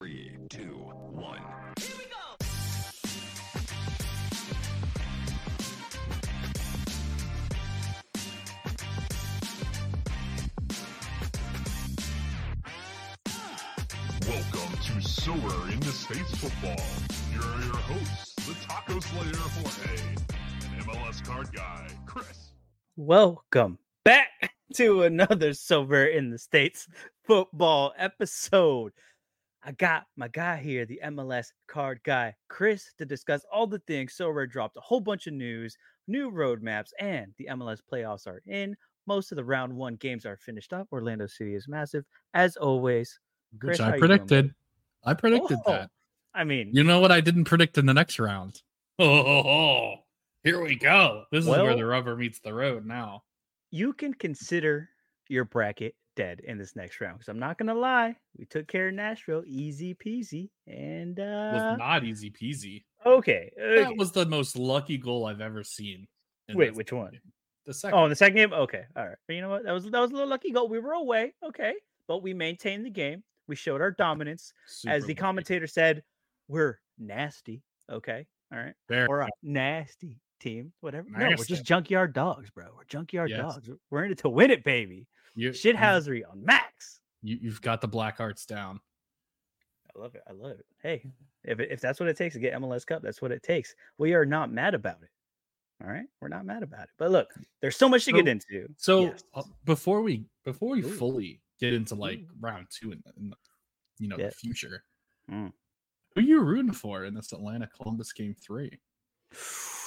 Three, two, one. Welcome to Sorare in the States Football. Here are your hosts, the Taco Slayer Jorge and MLS card guy Chris. Welcome back to another Sorare in the States football episode. I got my guy here, the MLS card guy, Chris, to discuss all the things. Sorare dropped a whole bunch of news, new roadmaps, and the MLS playoffs are in. Most of the round one games are finished up. Orlando City is massive. As always, Chris, Which I you doing, predicted. I predicted Oh, that. I mean, You know what I didn't predict in the next round? Oh, oh, oh. here we go. This is where the rubber meets the road now. you can consider your bracket dead in this next round because I'm not gonna lie, we took care of Nashville easy peasy, and uh was not easy peasy. okay, okay. That was the most lucky goal I've ever seen. Wait, which one? game. The second. Oh, in the second game. Okay, all right. But you know what? That was that was a little lucky goal. We were away. Okay, but we maintained the game. We showed our dominance, Super as the lucky. commentator said. We're nasty. Okay, all right. Very We're a nasty team. Whatever. No, we're just junkyard dogs, bro. We're junkyard Yes. dogs. We're in it to win it, baby. You, Shithousery on max. you, you've got the black arts down. I love it. I love it. Hey, if if that's what it takes to get MLS Cup, that's what it takes. We are not mad about it. All right, we're not mad about it. But look, there's so much to get into. So Yes. uh, before we before we Ooh. fully get into like round two in the, in the you know Yeah. the future, Mm. who you rooting for in this Atlanta Columbus game three?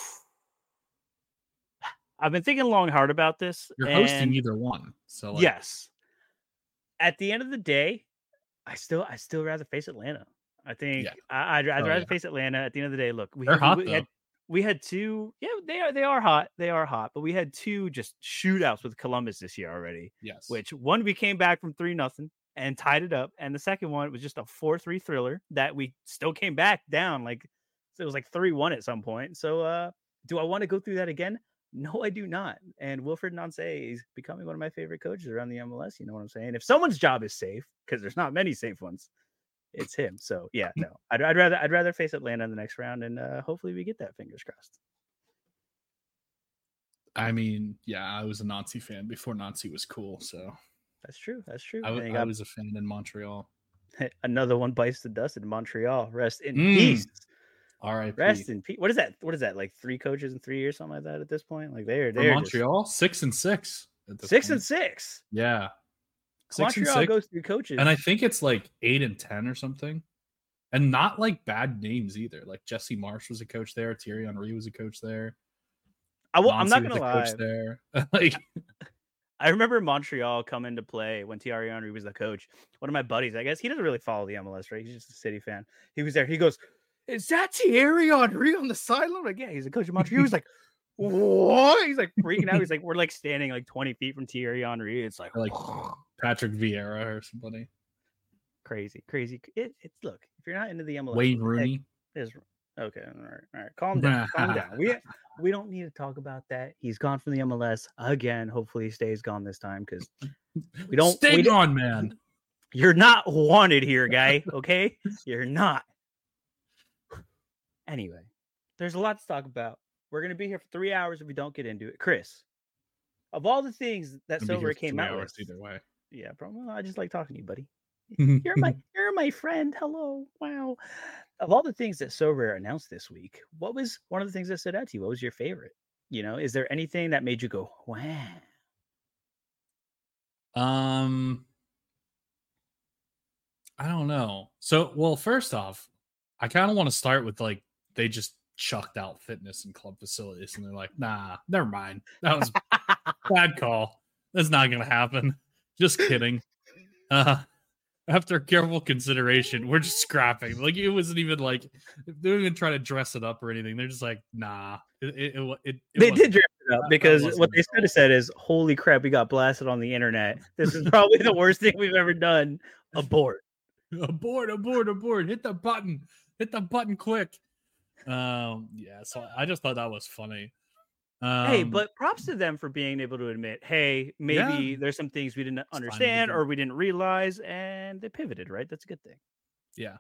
I've been thinking long hard about this. You're hosting either one, so like, yes. At the end of the day, I still I still rather face Atlanta. I think Yeah. I, I'd, I'd Oh, rather yeah. face Atlanta. At the end of the day, look, we They're hot, we, had we had two. Yeah, they are they are hot. They are hot. But we had two just shootouts with Columbus this year already. yes, which one we came back from three nothing and tied it up, and the second one was just a four three thriller that we still came back down like so it was like three one at some point. So uh do I want to go through that again? No, I do not. And Wilfried Nancy is becoming one of my favorite coaches around the MLS. You know what I'm saying? If someone's job is safe, because there's not many safe ones, it's him. So yeah, no, I'd, I'd rather I'd rather face Atlanta in the next round, and uh, hopefully we get that. Fingers crossed. I mean, yeah, I was a Nancy fan before Nancy was cool, so That's true. That's true. I, I got was a fan in Montreal. another one bites the dust in Montreal. Rest in Mm. peace. All right, Rest in peace. What is that? What is that? Like three coaches in three years, something like that. At this point, like they're they're Montreal, six and six. six point. and six. yeah, six and Montreal six. goes through coaches, and I think it's like eight and ten or something, and not like bad names either. Like Jesse Marsch was a coach there, Thierry Henry was a coach there. I will, I'm not gonna lie. coach there. like, I remember Montreal come into play when Thierry Henry was the coach. One of my buddies, I guess he doesn't really follow the MLS, right? He's just a City fan. He was there. He goes, "Is that Thierry Henry on the sideline?" Like, yeah, he's a coach of Montreal. He was like, "What?" He's like freaking out. He's like, "We're like standing like 20 feet from Thierry Henry." It's like, Or, like, Patrick Vieira or somebody, crazy, crazy. It, it's look, if you're not into the MLS, Wayne what the heck Rooney. is okay. All right, all right. Calm down. calm down. We we don't need to talk about that. He's gone from the MLS again. Hopefully, he stays gone this time because we don't. stay we gone, man. You're not wanted here, guy. Okay, you're not. Anyway, there's a lot to talk about. We're gonna be here for three hours if we don't get into it. Chris, of all the things that Gonna be here Sorare came out with, either way. yeah, bro. I just like talking to you, buddy. You're my you're my friend. Hello. Wow. Of all the things that Sorare announced this week, what was one of the things that stood out to you? What was your favorite? You know, is there anything that made you go, wow? Um, I don't know. So, well, first off, I kind of want to start with like they just chucked out fitness and club facilities, and they're like, nah, never mind. That was bad call. That's not gonna happen. Just kidding. Uh, after careful consideration, we're just scrapping. Like it wasn't even like they didn't even try to dress it up or anything. They're just like, nah. It it, it, it, it they did dress it up because what they good. should have said is, "Holy crap, we got blasted on the internet. This is probably the worst thing we've ever done." Abort. abort, abort, abort. Hit the button. Hit the button quick. Um, yeah, so I just thought that was funny. Um, hey, but props to them for being able to admit, hey, maybe there's some things we didn't understand or we didn't realize, and they pivoted. Right, that's a good thing. Yeah.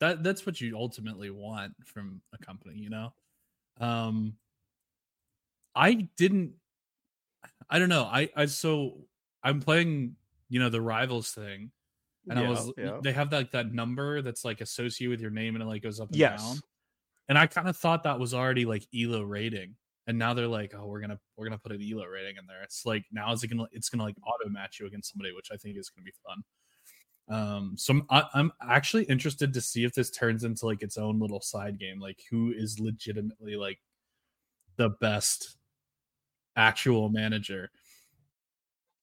That that's what you ultimately want from a company, you know? Um I didn't I don't know. I I so I'm playing, you know, the rivals thing. And I was yeah. they have like that number that's like associated with your name and it like goes up and Yes. down. And I kind of thought that was already like Elo rating. And now they're like, oh, we're gonna we're gonna put an Elo rating in there. It's like now is it gonna it's gonna like auto match you against somebody, which I think is gonna be fun. Um, so I'm, I, I'm actually interested to see if this turns into like its own little side game, like who is legitimately like the best actual manager.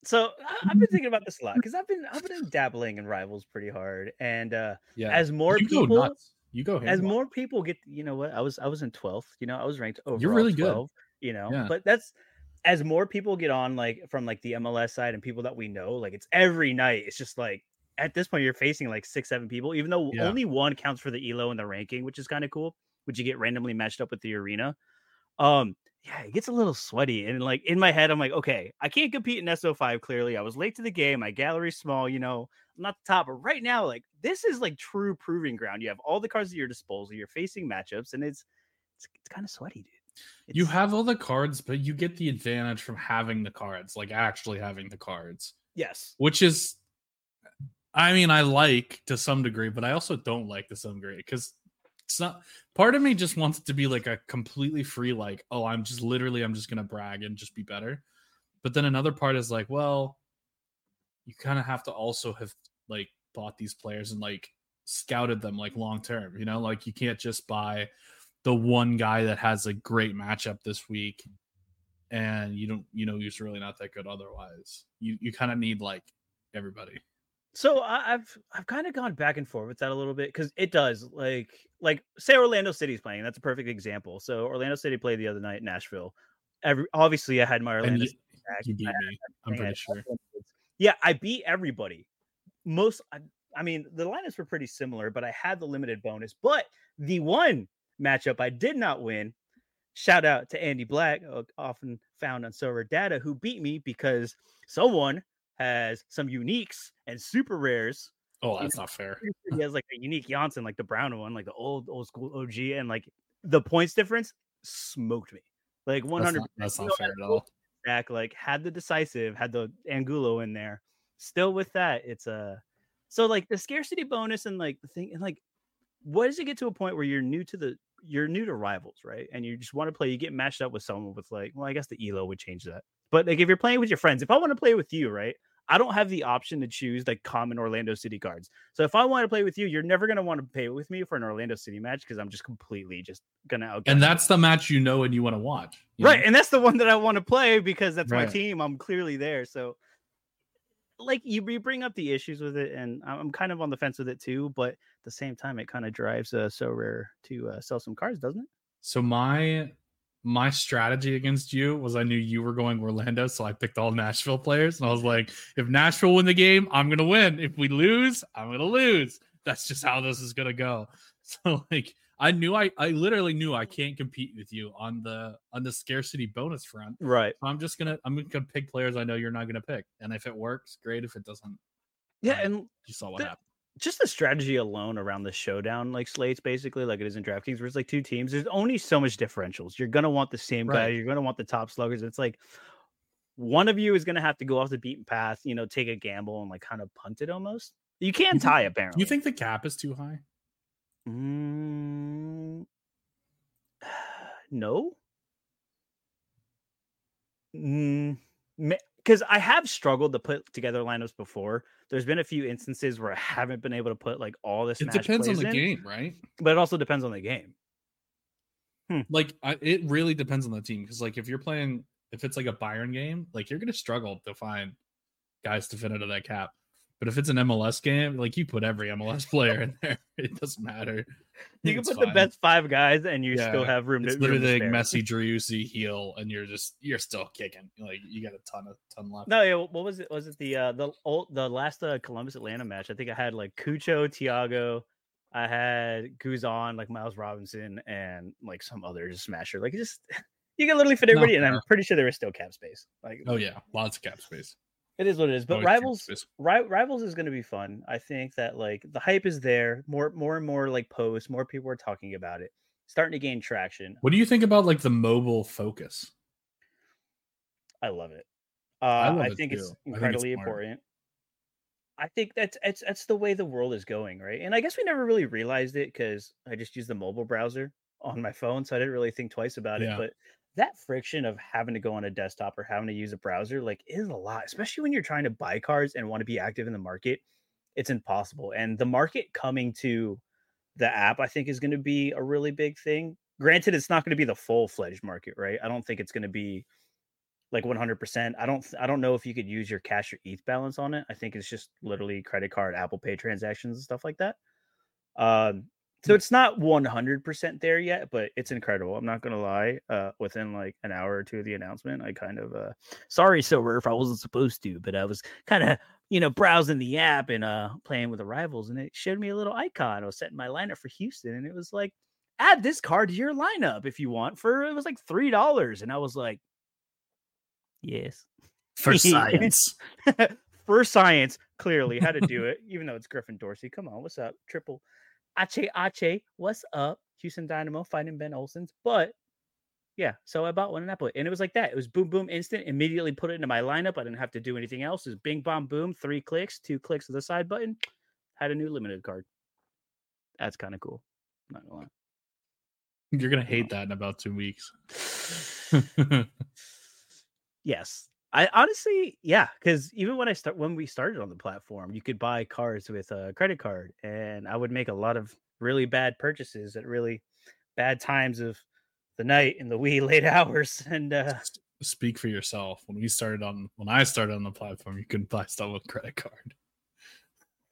So I- I've been thinking about this a lot because I've been I've been dabbling in rivals pretty hard, and uh Yeah, as more you people. You go ahead. as ham on it. more people get you know what i was i was in 12th you know i was ranked over really good. you know Yeah. but that's as more people get on like from like the mls side and people that we know like it's every night it's just like at this point you're facing like six seven people even though Yeah. only one counts for the elo in the ranking which is kind of cool which you get randomly matched up with the arena um yeah it gets a little sweaty and like in my head i'm like okay i can't compete in so5 clearly i was late to the game my gallery's small you know I'm not the top, but right now, like this is like true proving ground. You have all the cards at your disposal. You're facing matchups, and it's it's, it's kind of sweaty, dude. You have all the cards, but you get the advantage from having the cards, like actually having the cards, yes, which is, I mean, I like to some degree, but I also don't like to some degree because it's not. Part of me just wants it to be like a completely free, like, oh, I'm just literally, I'm just gonna brag and just be better. But then another part is like, well, you kind of have to also have like bought these players and like scouted them like long term, you know, like you can't just buy the one guy that has a great matchup this week and you don't you know he's really not that good otherwise you you kind of need like everybody So I've I've kind of gone back and forth with that a little bit because it does like like say Orlando City's playing. That's a perfect example. So Orlando City played the other night in Nashville. Every obviously I had my Orlando you, you beat me i'm pretty sure all the kids. Yeah, I beat everybody. Most, I, I mean, the lineups were pretty similar, but I had the limited bonus. But the one matchup I did not win. Shout out to Andy Black, often found on Sorare data, who beat me because someone has some uniques and super rares. oh that's not fair He has like a unique Jansson, like the brown one, like the old old school OG, and like the points difference smoked me. Like one that's hundred. not, that's not fair at all Stack like had the decisive, had the Angulo in there. Still with that, it's a so like the scarcity bonus and like the thing and like what does it get to a point where you're new to the you're new to rivals, right? And you just want to play, you get matched up with someone with like, well, I guess the Elo would change that. But like if you're playing with your friends, if I want to play with you, right? I don't have the option to choose like common Orlando City cards. So if I want to play with you, you're never gonna want to play with me for an Orlando City match because I'm just completely just gonna outguess and that's the match you know and you want to watch right know? and that's the one that i want to play because that's my team i'm clearly there so like you, you bring up the issues with it and i'm kind of on the fence with it too but at the same time it kind of drives uh Sorare to uh, sell some cars, doesn't it? So my my strategy against you was i knew you were going orlando so i picked all nashville players and i was like if nashville win the game i'm gonna win. If we lose i'm gonna lose. That's just how this is gonna go. So like i knew i i literally knew i can't compete with you on the on the scarcity bonus front. Right. So i'm just gonna i'm gonna pick players i know you're not gonna pick and if it works great. If it doesn't yeah Right. and you saw what The- happened. just the strategy alone around the showdown like slates basically like it is in DraftKings where it's like two teams there's only so much differentials. You're gonna want the same guy you're gonna want the top sluggers. It's like one of you is gonna have to go off the beaten path you know take a gamble and like kind of punt it almost. You can tie apparently you think the cap is too high Mm, no. Because I have struggled to put together lineups before. There's been a few instances where I haven't been able to put like all this. it depends on the game right but it also depends on the game. like I, it really depends on the team because like if you're playing if it's like a Bayern game, like you're gonna struggle to find guys to fit into that cap. But if it's an MLS game, like you put every MLS player in there, it doesn't matter. You can It's put the best five guys, and you still have room It's to. room literally like spare. Messi, Driussi, heel, and you're just you're still kicking. Like you got a ton of ton left. No, yeah. What was it? Was it the uh the old the last uh, Columbus Atlanta match? I think I had like Cucho, Thiago, I had Guzan, like Miles Robinson, and like some other smasher. Like just you can literally fit No, everybody, and I'm pretty sure there was still cap space. Like Oh yeah, lots of cap space. It is what it is. But keep rivals. Ri- rivals is going to be fun. I think that like the hype is there. More, more and more like posts. More people are talking about it. Starting to gain traction. What do you think about like the mobile focus? I love it. Uh, I, love it think I think it's incredibly important. I think that's it's that's the way the world is going, right? And I guess we never really realized it because I just use the mobile browser on my phone, so I didn't really think twice about Yeah. it. But that friction of having to go on a desktop or having to use a browser, like, is a lot, especially when you're trying to buy cars and want to be active in the market. It's impossible, and the market coming to the app, I think, is going to be a really big thing. Granted, it's not going to be the full fledged market, right? I don't think it's going to be like 100%. I don't I don't know if you could use your cash or ETH balance on it. I think it's just literally credit card, Apple Pay transactions and stuff like that. Um so it's not 100% there yet, but it's incredible. I'm not going to lie. Uh within like an hour or two of the announcement, I kind of uh sorry Sorare if I wasn't supposed to, but I was kind of, you know, browsing the app and uh playing with the rivals and it showed me a little icon. I was setting my lineup for Houston and it was like add this card to your lineup if you want for it was like $3 and I was like yes For science. for science, clearly how to do it, even though it's Griffin Dorsey. Come on, what's up? Triple Ache Ache, what's up? Houston Dynamo fighting Ben Olsen's. But yeah, so I bought one in put and it was like that. It was boom, boom, instant, immediately put it into my lineup. I didn't have to do anything else. It was bing, bomb, boom, three clicks, two clicks of the side button, had a new limited card. That's kind of cool. Not gonna lie. You're gonna hate that in about two weeks. Yes. I honestly, yeah, because even when I start when we started on the platform, you could buy cars with a credit card, and I would make a lot of really bad purchases at really bad times of the night in the wee late hours. And uh Speak for yourself. When we started on when I started on the platform, you couldn't buy stuff with credit card.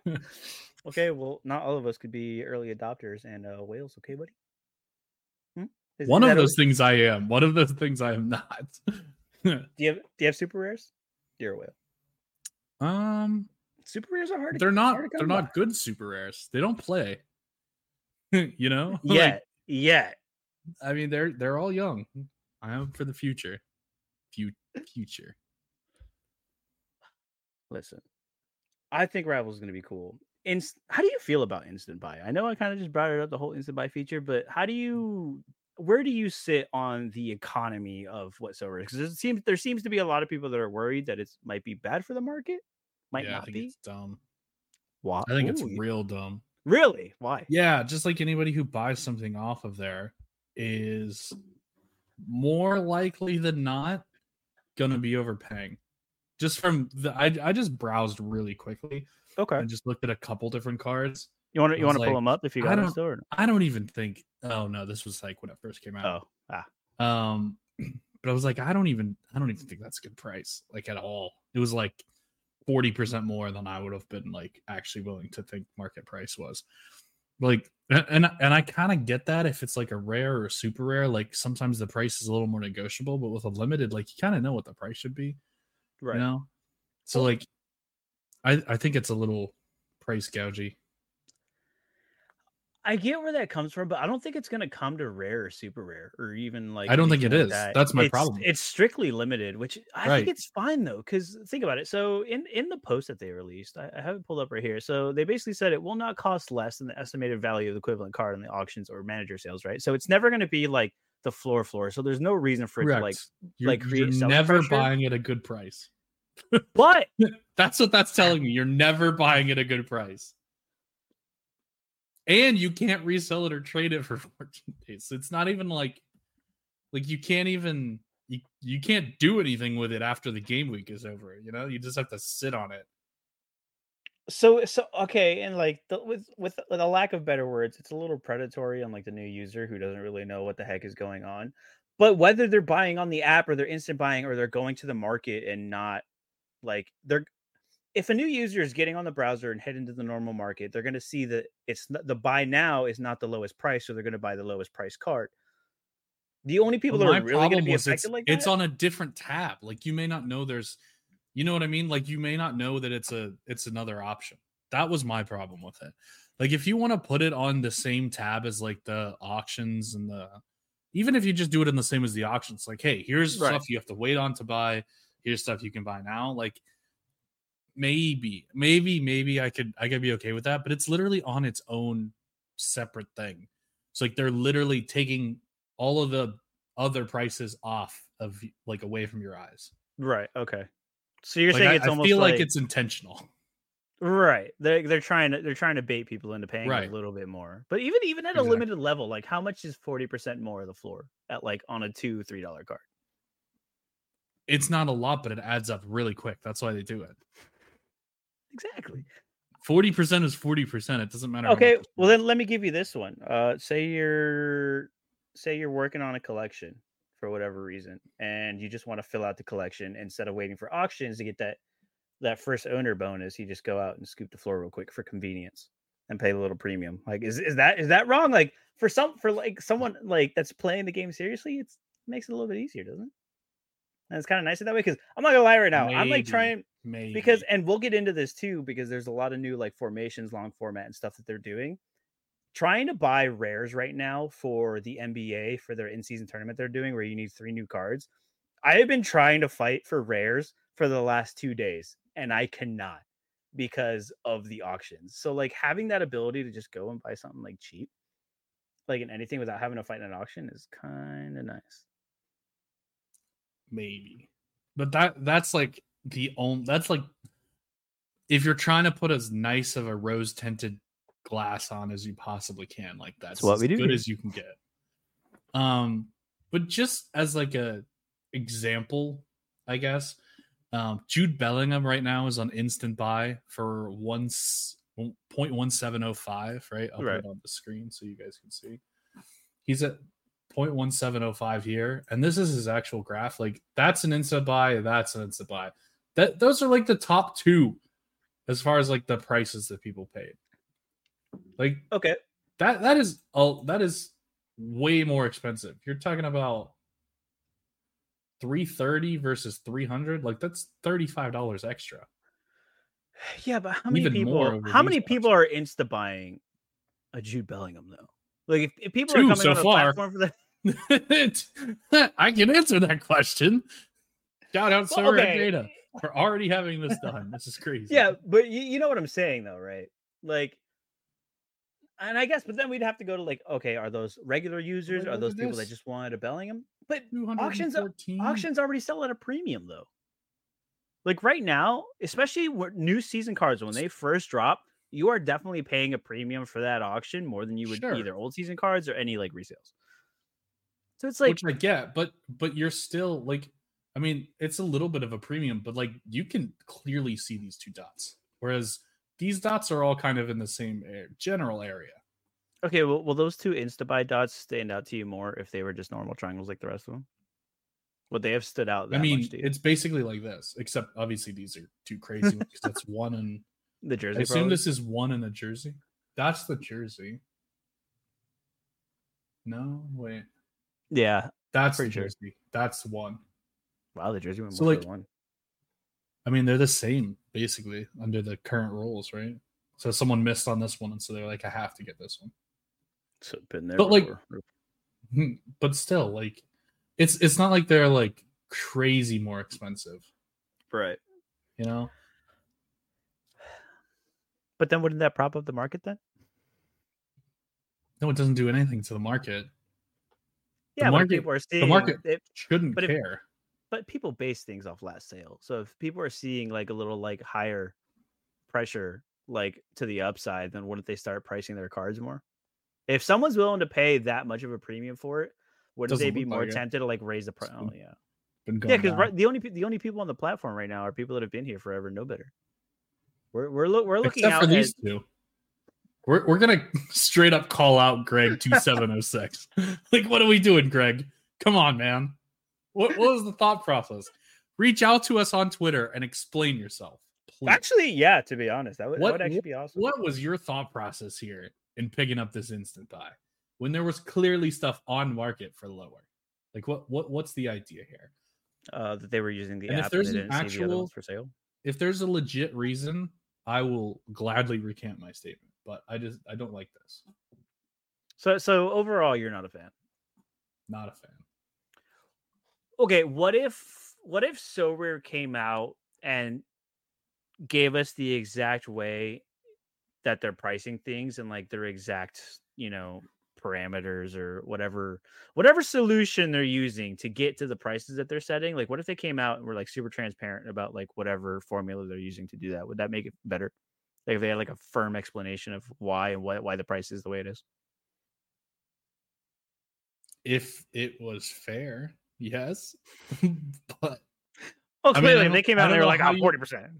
okay, well, not all of us could be early adopters and uh whales, okay, buddy? Hmm? Is- One is of those things I am. One of those things I am not. do you have do you have super rares? You're a whale. um, Super rares are hard to they're not. hard They're come not good super rares. They don't play. you know. Like, Yet, yet. I mean, they're they're all young. I am for the future. Fu- future. Listen, I think Rivals is going to be cool. Inst- how do you feel about instant buy? I know I kind of just brought it up the whole instant buy feature, but how do you where do you sit on the economy of whatsoever? Because it seems there seems to be a lot of people that are worried that it might be bad for the market. Might yeah, I not think be. it's dumb. Why? I think it's real dumb. really why? Yeah, just like anybody who buys something off of there is more likely than not gonna be overpaying. Just from the I I just browsed really quickly Okay, and just looked at a couple different cards. You want to you want to pull them up if you got them still? Or no? I don't even think oh no, this was like when it first came out. Oh, ah, Um but I was like, I don't even I don't even think that's a good price, like at all. It was like 40% more than I would have been like actually willing to think market price was. Like and and I kind of get that if it's like a rare or a super rare, like sometimes the price is a little more negotiable, but with a limited, like you kind of know what the price should be, right. you know? So like I I think it's a little price gougy. I get where that comes from, but I don't think it's going to come to rare or super rare or even like. I don't think it like is. that. That's my It's- problem. It's strictly limited, which I Right. think it's fine though. Because think about it. So in in the post that they released, I, I have it pulled up right here. So they basically said it will not cost less than the estimated value of the equivalent card in the auctions or manager sales, right? So it's never going to be like the floor floor. So there's no reason for it to like. You're, like, create you're never pressure. buying at a good price. But That's what that's telling me. You're never buying at a good price. And you can't resell it or trade it for 14 days. It's not even like like you can't even you, you can't do anything with it after the game week is over, you know? You just have to sit on it. so so okay, and like the, with with with a lack of better words, it's a little predatory on like the new user who doesn't really know what the heck is going on. But whether they're buying on the app or they're instant buying or they're going to the market and not like they're if a new user is getting on the browser and head into the normal market, they're going to see that it's not, the buy now is not the lowest price, so they're going to buy the lowest price card. The only people Well, that are really going to be affected it's, like it's on a different tab. Like you may not know there's you know what I mean? Like you may not know that it's a it's another option. That was my problem with it. Like if you want to put it on the same tab as like the auctions and the even if you just do it in the same as the auctions, like hey, here's Right. stuff you have to wait on to buy, here's stuff you can buy now. Like maybe, maybe, maybe I could I could be okay with that, but it's literally on its own separate thing. It's like they're literally taking all of the other prices off of like away from your eyes. Right. Okay. So you're Like, saying I, it's I almost feel like, like it's intentional. right. They're they're trying to they're trying to bait people into paying Right. a little bit more. But even even at a limited level, like how much is forty percent more of the floor at like on a two three dollar card? It's not a lot, but it adds up really quick. That's why they do it. Exactly. Forty percent is forty percent. It doesn't matter. Okay. Well then let me give you this one. Uh say you're say you're working on a collection for whatever reason and you just want to fill out the collection instead of waiting for auctions to get that that first owner bonus you just go out and scoop the floor real quick for convenience and pay a little premium like is, is that is that wrong like for some for like someone like that's playing the game seriously it's makes it a little bit easier doesn't it and it's kind of nicer that way because i'm not gonna lie right now i'm like trying Maybe. because and we'll get into this too because there's a lot of new like formations long format and stuff that they're doing. Trying to buy rares right now for the nba for their in-season tournament they're doing where you need three new cards i have been trying to fight for rares for the last two days and i cannot because of the auctions. So like having that ability to just go and buy something like cheap like in anything without having to fight in an auction is kind of nice maybe. But that that's like the only that's like if you're trying to put as nice of a rose tinted glass on as you possibly can like that's, what as we do. good as you can get. Um but just as like a example i guess um jude bellingham right now is on instant buy for one s- 0.1705 right i'll Right. put it on the screen so you guys can see. He's at 0.1705 here and this is his actual graph like that's an instant buy that's an instant buy that those are like the top two as far as like the prices that people paid like okay that that is oh that is way more expensive you're talking about 330 versus 300 like that's $35 extra Yeah, but how many Even people? How many people are insta buying a Jude Bellingham though? Like if, if people Two are coming so on the far. platform for the i can answer that question shout out Well, Sorare okay, data for already having this done this is crazy yeah, but you, you know what I'm saying though, right? Like, and I guess, but then we'd have to go to like, okay, are those regular users? Are those people that just wanted a Bellingham? But auctions, auctions already sell at a premium though. Like right now, especially where new season cards when they first drop, you are definitely paying a premium for that auction more than you would Sure. either old season cards or any like resales. So it's like which I get, but but you're still like, I mean, it's a little bit of a premium, but like you can clearly see these two dots, whereas these dots are all kind of in the same general area. Okay, well, will those two Instabuy dots stand out to you more if they were just normal triangles like the rest of them? Would they have stood out? That I mean, much it's basically like this, except obviously these are two crazy ones because that's one in the jersey. I jersey. assume probably? this is one in a jersey. That's the jersey. No, wait, yeah. that's the Pretty sure. jersey. That's one. Wow, the jersey went So, like, one. I mean, they're the same basically under the current rules, right? So someone missed on this one, and so they're like, I have to get this one. So been there. but, like. Hmm, but still like it's it's not like they're like crazy more expensive right. you know But then wouldn't that prop up the market then? no it doesn't do anything to the market Yeah, if market- people are seeing the market- it, shouldn't But if- care but people base things off last sale. So if people are seeing like a little like higher pressure like to the upside, then wouldn't they start pricing their cards more? If someone's willing to pay that much of a premium for it, wouldn't they Doesn't be more like it. tempted to like raise the price? Oh yeah, yeah. Because right, the only the only people on the platform right now are people that have been here forever, and know better. We're we're look we're looking except out for at- these two we're, we're gonna straight up call out greg 2706 like what are we doing greg come on man what, what was the thought process reach out to us on twitter and explain yourself please. Actually, yeah. To be honest, that would, that What- would actually be awesome. what was your thought process here in picking up this instant buy when there was clearly stuff on market for lower like what what what's the idea here Uh, that they were using the And if there's an the actual- ones for sale. if there's a legit reason i will gladly recant my statement but i just i don't like this. So so overall, you're not a fan. not a fan. Okay, what if what if Sorare came out and gave us the exact way that they're pricing things and like their exact, you know, parameters or whatever whatever solution they're using to get to the prices that they're setting? Like what if they came out and were like super transparent about like whatever formula they're using to do that? Would that make it better like if they had like a firm explanation of why and why, why the price is the way it is If it was fair, yes. but oh I mean, clearly I they came out and they were like oh, 40%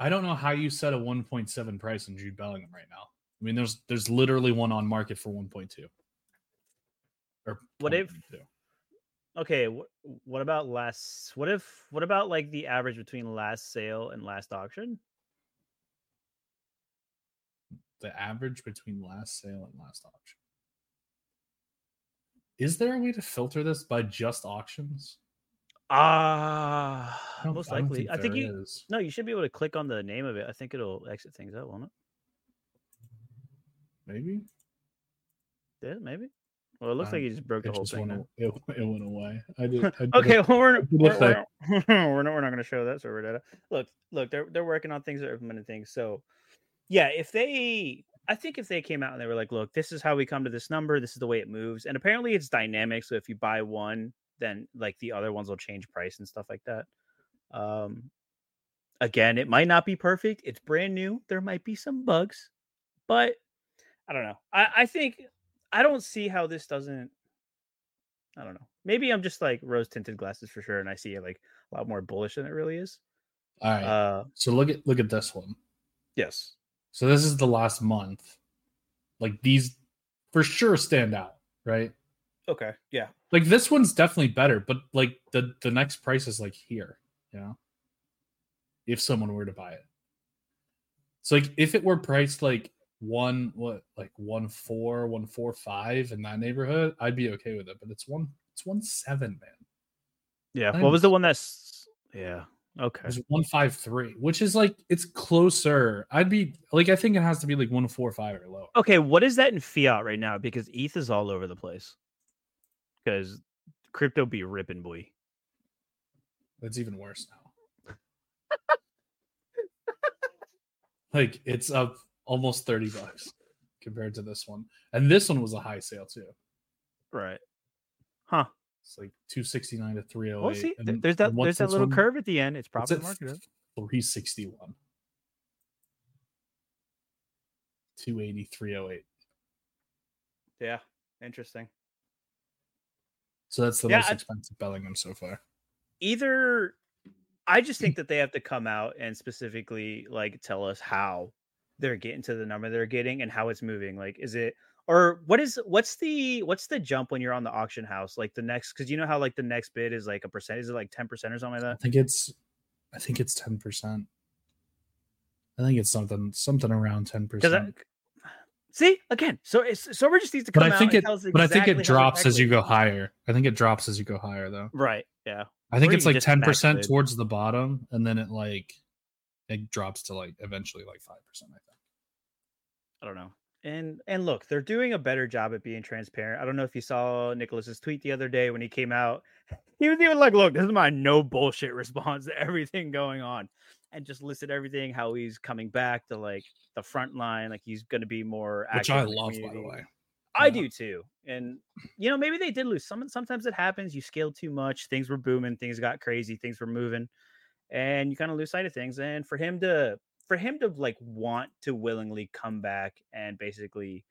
I don't know how you set a 1.7 price on Jude Bellingham right now. I mean, there's there's literally one on market for 1.2. Or What if- 1.2. okay wh- what about last what if what about like the average between last sale and last auction the average between last sale and last auction? Is there a way to filter this by just auctions? ah I don't- most I likely i think, you is. no you should be able to click on the name of it i think it'll exit things out won't it maybe. Yeah, maybe. Well, it looks like you just broke the whole thing. went. It, it went away. I did. I did Okay, a- well, we're, we're, we're, we're not we're not going to show that Sorare data. Look, look, they're they're working on things, they're implementing things. So, yeah, if they, I think if they came out and they were like, look, this is how we come to this number, this is the way it moves, and apparently it's dynamic. So if you buy one, then like the other ones will change price and stuff like that. Um, again, it might not be perfect. It's brand new. There might be some bugs, but I don't know. I I think I don't see how this doesn't. I don't know. Maybe I'm just like rose tinted glasses for sure, and I see it like a lot more bullish than it really is. All right. Uh, so look at look at this one. yes. So this is the last month. Like these for sure stand out, right? Okay. Yeah. Like this one's definitely better, but like the the next price is like here, you know. If someone were to buy it. So like if it were priced like one what like one four, one four five in that neighborhood, I'd be okay with it. But it's one it's one seven, man. Yeah. I'm What was the one that's? Yeah. Okay. It's one five three, which is like it's closer. I'd be like I think it has to be like one four five or lower. Okay. What is that in fiat right now? Because ETH is all over the place. Because crypto be ripping, boy. That's even worse now. like it's up almost 30 bucks compared to this one. And this one was a high sale too. Right. Huh. It's like 269 to 308. Oh, see, and- there's that there's that little one? curve at the end. It's probably market up. 361. 280, 308. Yeah. Interesting. So that's the Yeah, most I- expensive Bellingham so far. either I just think that they have to come out and specifically like tell us how they're getting to the number they're getting and how it's moving. Like, is it or what is what's the what's the jump when you're on the auction house? Like the next because you know how like the next bid is like a percent, is it like 10% or something like that? I think it's I think it's 10%. I think it's something something around 10%. Because see again, so it's so we're just needs to come but I think out it us but I think it drops as you go higher. I think it drops as you go higher though. Right. Yeah. I think Or it's like 10% towards the bottom, and then it like it drops to like eventually like five percent. I think. I don't know. And and look, they're doing a better job at being transparent. I don't know if you saw Nicholas's tweet the other day when he came out. He was even like, "Look, this is my no bullshit response to everything going on," and just listed everything how he's coming back to like the front line, like he's going to be more. Which I love, by the way. I Yeah. do too. And you know, maybe they did lose. Some sometimes it happens. You scaled too much. Things were booming. Things got crazy. Things were moving, and you kind of lose sight of things. And for him to for him to like want to willingly come back and basically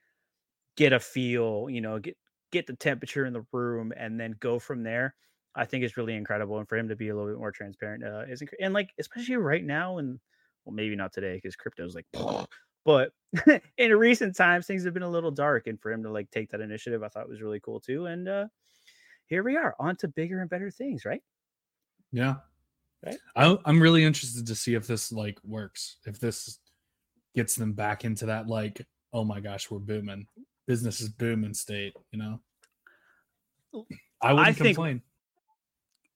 get a feel, you know, get get the temperature in the room, and then go from there. I think is really incredible. And for him to be a little bit more transparent uh, is incre- and like especially right now and well maybe not today because crypto's like but in recent times things have been a little dark and for him to like take that initiative i thought was really cool too and uh here we are on to bigger and better things right Yeah. Right? I, I'm really interested to see if this like works. If this gets them back into that like, oh my gosh, we're booming, business is booming state. You know. I wouldn't think- complain.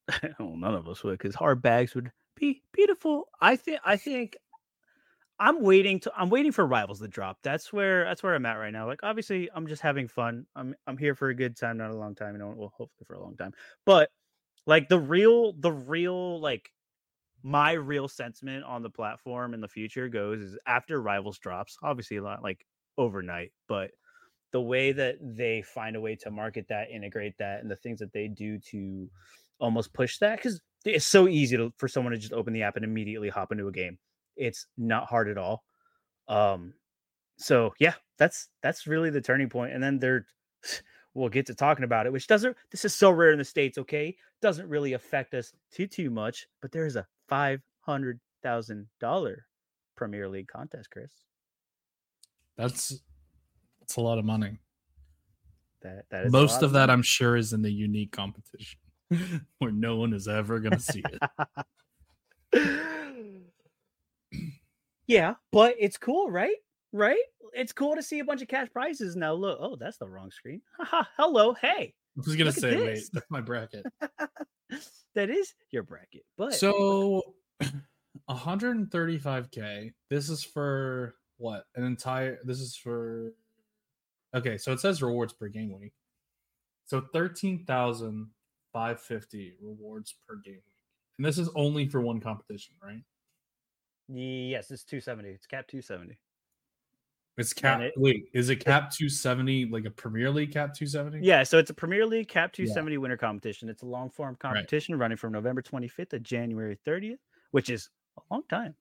well none of us would because hard bags would be beautiful i think i think i'm waiting to i'm waiting for rivals to drop that's where that's where i'm at right now like obviously i'm just having fun i'm i'm here for a good time not a long time you know well hopefully for a long time but like the real the real like my real sentiment on the platform in the future goes is after Rivals drops, obviously a lot like overnight, but the way that they find a way to market that, integrate that, and the things that they do to almost push that because it's so easy to, for someone to just open the app and immediately hop into a game. It's not hard at all. Um, so yeah, that's that's really the turning point. And then they're we'll get to talking about it, which doesn't this is Sorare in the States, okay? Doesn't really affect us too too much, but there's a five hundred thousand dollar Premier League contest, Chris. That's that's a lot of money. That that is Most lot of that. I'm sure, is in the unique competition where no one is ever going to see it. yeah, but it's cool, right? Right? It's cool to see a bunch of cash prizes now. Look, oh, that's the wrong screen. Haha, Hello, hey. I was going to say, wait, that's my bracket. that is your bracket. But So 135k. This is for what? An entire this is for Okay, so it says rewards per game week. So 13,550 rewards per game week. And this is only for one competition, right? yes, it's 270. It's cap 270. It's cap it- Wait, is it cap 270 like a Premier League cap 270? Yeah, so it's a Premier League Cap 270 winter competition. It's a long form Right. competition running from November 25th to January 30th, which is a long time.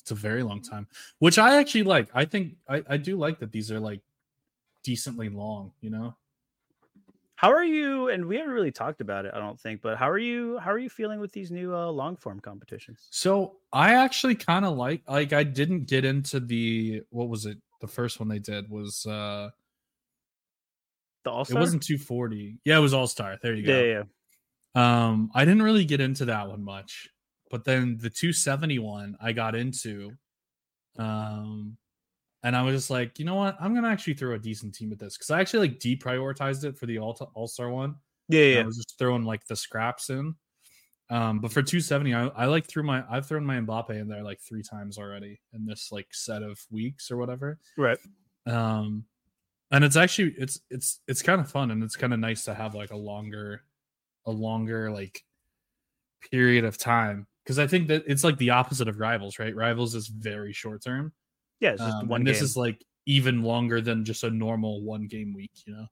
It's a very long time, which I actually like. I think I, I do like that these are like decently long, you know? How are you? And we haven't really talked about it, I don't think. But how are you? How are you feeling with these new uh, long form competitions? So I actually kind of like like I didn't get into the what was it? The first one they did was uh The All it wasn't 240. Yeah, it was All Star. There you go. Yeah, yeah, yeah. Um I didn't really get into that one much. But then the 271 I got into um and I was just like, you know what? I'm gonna actually throw a decent team at this because I actually like deprioritized it for the all all star one. Yeah, yeah. I was just throwing like the scraps in. Um, but for 270, I, I like threw my I've thrown my Mbappe in there like three times already in this like set of weeks or whatever. Right. Um, and it's actually it's it's it's kind of fun and it's kind of nice to have like a longer a longer like period of time because I think that it's like the opposite of rivals, right? Rivals is very short term. Yeah, it's just Um, one this is like even longer than just a normal one game week, you know.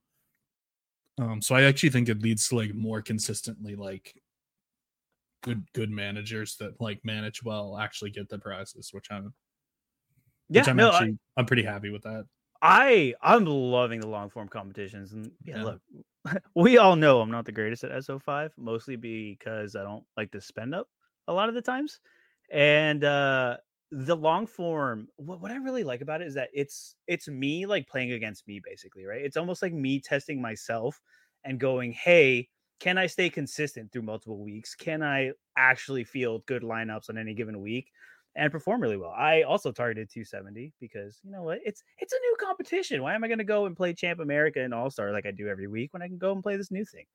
Um, so I actually think it leads to like more consistently like good good managers that like manage well actually get the prizes, which I'm yeah, which I'm no, actually I, am pretty happy with that. I I'm loving the long form competitions, and yeah, Yeah. look, we all know I'm not the greatest at SO5, mostly because I don't like to spend up a lot of the times, and uh the long form. What what I really like about it is that it's it's me like playing against me, basically, right? It's almost like me testing myself and going, hey. Can I stay consistent through multiple weeks? Can I actually field good lineups on any given week? and perform really well. I also targeted 270 because you know what? It's it's a new competition. Why am I going to go and play Champ America and All Star like I do every week when I can go and play this new thing?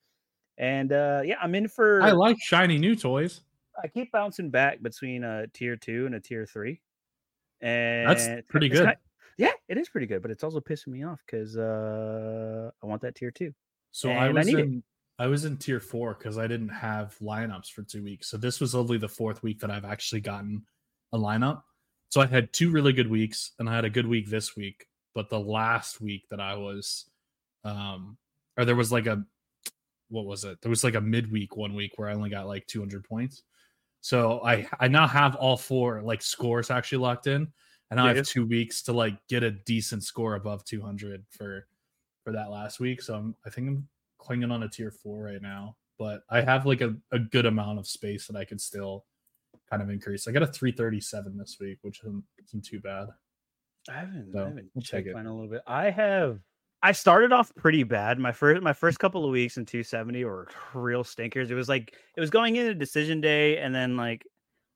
And uh yeah, I'm in for. I like shiny new toys. I keep bouncing back between a tier two and a tier three, and That's pretty good. yeah, it is pretty good, but it's also pissing me off because uh I want that tier two. So I I was need it. in I was in tier four because I didn't have lineups for two weeks. So this was only the fourth week that I've actually gotten a lineup. So I had two really good weeks, and I had a good week this week. But the last week that I was, um, or there was like a, what was it? There was like a midweek one week where I only got like 200 points. So I I now have all four like scores actually locked in, and I have yeah. two weeks to like get a decent score above 200 for for that last week. So I'm I think I'm clinging on a tier four right now, but I have like a, a good amount of space that I could still kind of increase. I got a 337 this week, which isn't, isn't too bad. I haven't, So, I haven't we'll checked it. mine a little bit. I have. I started off pretty bad. My first my first couple of weeks in 270 were real stinkers. It was like it was going into decision day, and then like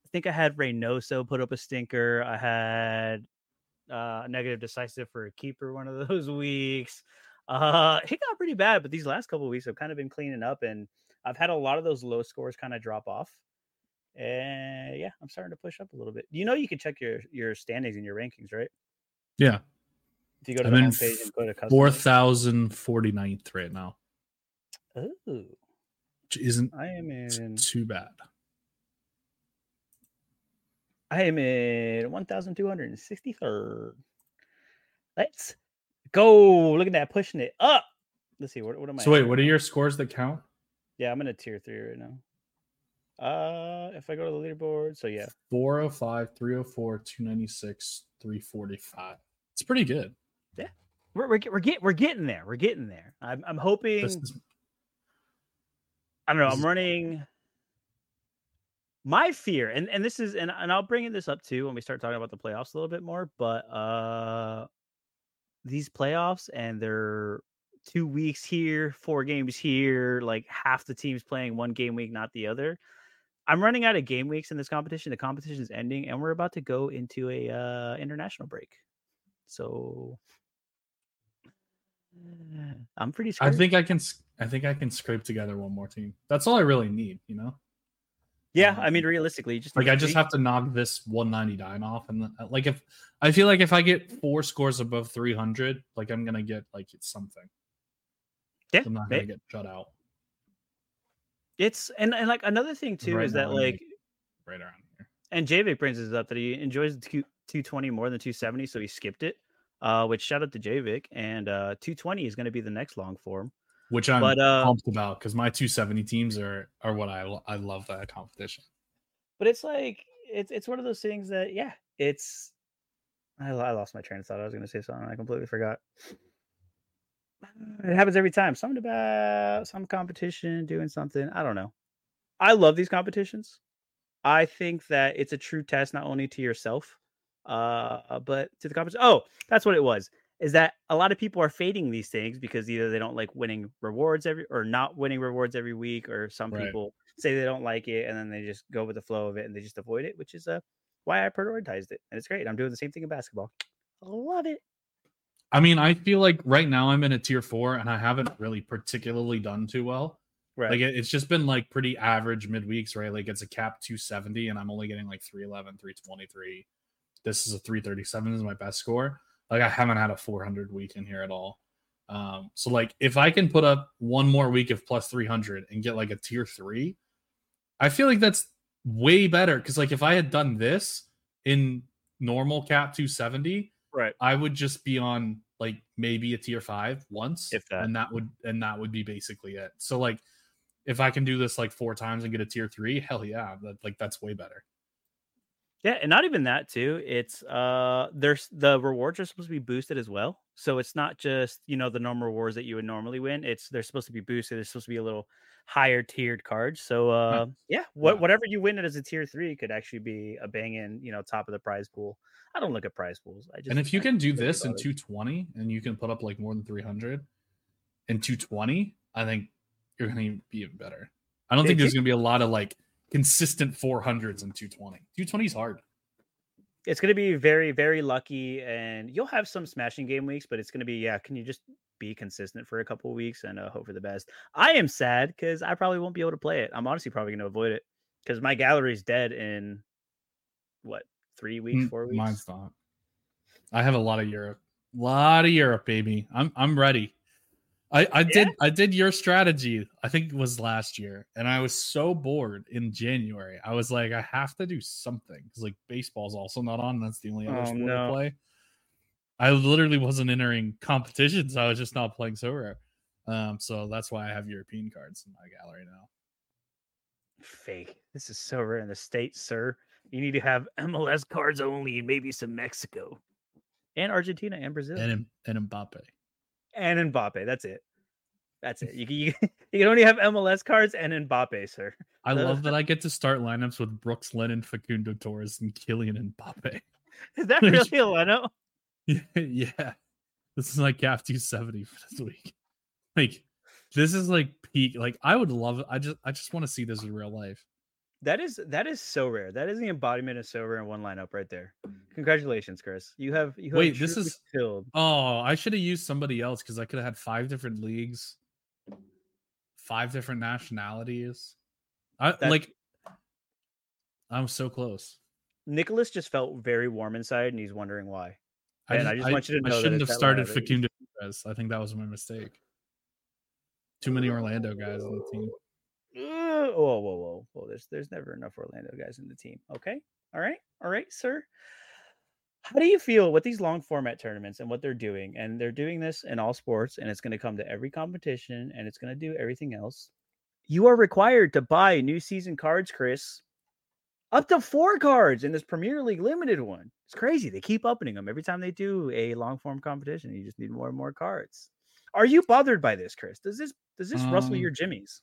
I think I had Reynoso put up a stinker. I had uh negative decisive for a keeper one of those weeks. Uh it got pretty bad, but these last couple of weeks I've kind of been cleaning up and I've had a lot of those low scores kind of drop off. And yeah, I'm starting to push up a little bit. You know you can check your your standings and your rankings, right? Yeah. If you go to I'm the homepage and go to custom. 4,049th right now, Oh. which isn't I am in. too bad. I am in 1,263rd. Let's go. Look at that, pushing it up. Let's see. What, what am I? So wait, at? what are your scores that count? Yeah, I'm in a tier three right now. Uh, if I go to the leaderboard, so yeah, 405, 304, 296, 345. It's pretty good. we're we're we're get we're getting there. We're getting there. I'm I'm hoping. Is, I don't know. I'm running. My fear, and and this is, and and I'll bring this up too when we start talking about the playoffs a little bit more. But uh, these playoffs and they're two weeks here, four games here, like half the teams playing one game week, not the other. I'm running out of game weeks in this competition. The competition is ending, and we're about to go into a uh, international break. So I'm pretty. I think I can. I think I can scrape together one more team. That's all I really need. You know, Yeah, I mean, realistically, just like I just have to knock this 199 off, and then, uh, like if I feel like if I get four scores above 300, like I'm gonna get like it's something. Yeah, I'm not gonna get shut out It's and, and like another thing too Right is now that like right around here. and Javik brings this up that he enjoys the 220 more than 270, so he skipped it. Uh, which shout out to Javik and uh 220 is going to be the next long form. Which I'm But, uh, pumped about because my 270 teams are are what I I love that competition. But it's like it's it's one of those things that yeah, it's I, I lost my train of thought. I was going to say something I completely forgot. It happens every time. Something about some competition doing something. I don't know. I love these competitions. I think that it's a true test not only to yourself, uh, but to the competition. Oh, that's what it was. Is that a lot of people are fading these things because either they don't like winning rewards every or not winning rewards every week, or some Right. people say they don't like it and then they just go with the flow of it and they just avoid it, which is uh why I prioritized it. And it's great. I'm doing the same thing in basketball. I love it. I mean, I feel like right now I'm in a tier four, and I haven't really particularly done too well. Right. Like it, it's just been like pretty average midweeks, right? Like it's a cap 270, and I'm only getting like 311, 323. This is a 337 is my best score. Like I haven't had a 400 week in here at all. Um, so like if I can put up one more week of plus 300 and get like a tier three, I feel like that's way better. Because like if I had done this in normal cap 270, right. I would just be on like maybe a tier five once, If that. and that would and that would be basically it. So like, if I can do this like four times and get a tier three, hell yeah, that, like that's way better. Yeah, and not even that too. It's uh there's the rewards are supposed to be boosted as well. So it's not just, you know, the normal rewards that you would normally win. It's they're supposed to be boosted. They're supposed to be a little higher tiered cards. So uh yeah, what whatever you win it as a tier three could actually be a banging, you know, top of the prize pool. I don't look at prize pools. I just and if you can do this in 220 and you can put up like more than 300 in 220, I think you're gonna be even better. I don't think there's keep- gonna be a lot of like consistent 400s and 220. 220 is hard. it's going to be very very lucky and you'll have some smashing game weeks but it's going to be yeah can you just be consistent for a couple of weeks and uh, hope for the best i am sad because i probably won't be able to play it i'm honestly probably going to avoid it because my gallery's dead in what three weeks Mm, four weeks Mine's not. I have a lot of Europe. A lot of Europe, baby. I'm I'm ready. I I did I did your strategy. I think it was last year, and I was so bored in January. I was like, I have to do something because like baseball's also not on. That's the only other Oh, sport no. I play. I literally wasn't entering competitions. I was just not playing Sorare. Um, so that's why I have European cards in my gallery now. fake this is Sorare in the states sir you need to have mls cards only and maybe some mexico and argentina and brazil And and Mbappe. And Mbappe. That's it. That's it. You can, you, you can only have MLS cards and Mbappe, sir. I love that I get to start lineups with Brooks Lennon, Facundo Torres, and Kylian Mbappe. Is that really a Leno? yeah. This is like cap 270 for this week. Like this is like peak. Like I would love it. I just I just want to see this in real life. That is that is so rare. That is the embodiment of Sorare in one lineup right there. Mm. Congratulations, Kris. You have you have Wait, this is- killed. Oh, I should have used somebody else because I could have had five different leagues, five different nationalities. I like I'm so close. Nicholas just felt very warm inside, and he's wondering why. I And I just want you to know I shouldn't have started. Facundo. I think that was my mistake. Too many Orlando guys on the team. Whoa, whoa, whoa, whoa! There's there's never enough Orlando guys in the team. Okay, All right. All right, sir. How do you feel with these long format tournaments and what they're doing? And they're doing this in all sports, and it's going to come to every competition and it's going to do everything else. You are required to buy new season cards, Kris. Up to four cards in this Premier League limited one. It's crazy. They keep opening them every time they do a long form competition. You just need more and more cards. Are you bothered by this, Kris? Does this does this rustle Um, your jimmies?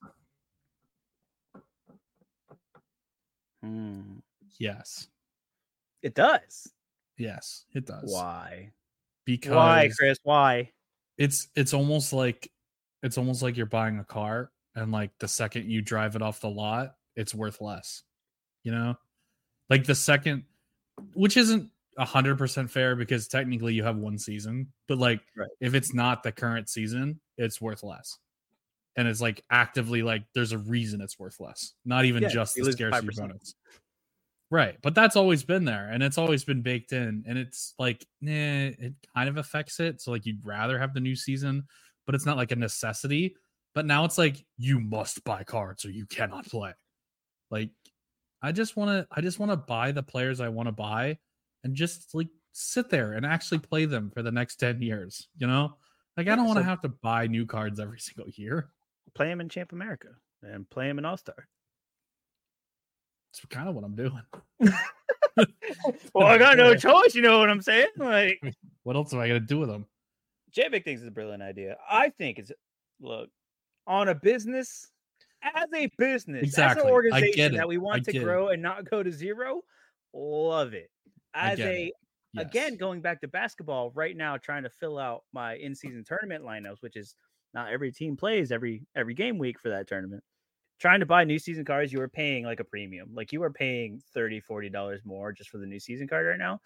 Hmm. Yes. It does. Yes, it does. Why? Because Why, Kris? Why? it's it's almost like it's almost like you're buying a car and like the second you drive it off the lot, it's worth less. You know? Like the second which isn't a hundred percent fair because technically you have one season, but like Right. if it's not the current season, it's worth less. And it's like actively like there's a reason it's worth less, not even Yeah, just the scarcity 5%. bonus. Right. But that's always been there and it's always been baked in. And it's like, nah, it kind of affects it. So like you'd rather have the new season, but it's not like a necessity. But now it's like you must buy cards or you cannot play. Like I just want to I just want to buy the players I want to buy and just like sit there and actually play them for the next 10 years, you know? Like I don't want to have to buy new cards every single year. Play him in Champ America and play him in All Star. It's kind of what I'm doing. well, I got no choice. You know what I'm saying? Like, What else am I going to do with them? Javik thinks it's a brilliant idea. I think it's look on a business as a business, Exactly. as an organization that we want to get it. grow and not go to zero. Love it. As a it. again going back to basketball right now, trying to fill out my in-season tournament lineups, which is not every team plays every every game week for that tournament. Trying to buy new season cards, you are paying like a premium. Like you are paying 30 $40 more just for the new season card right now.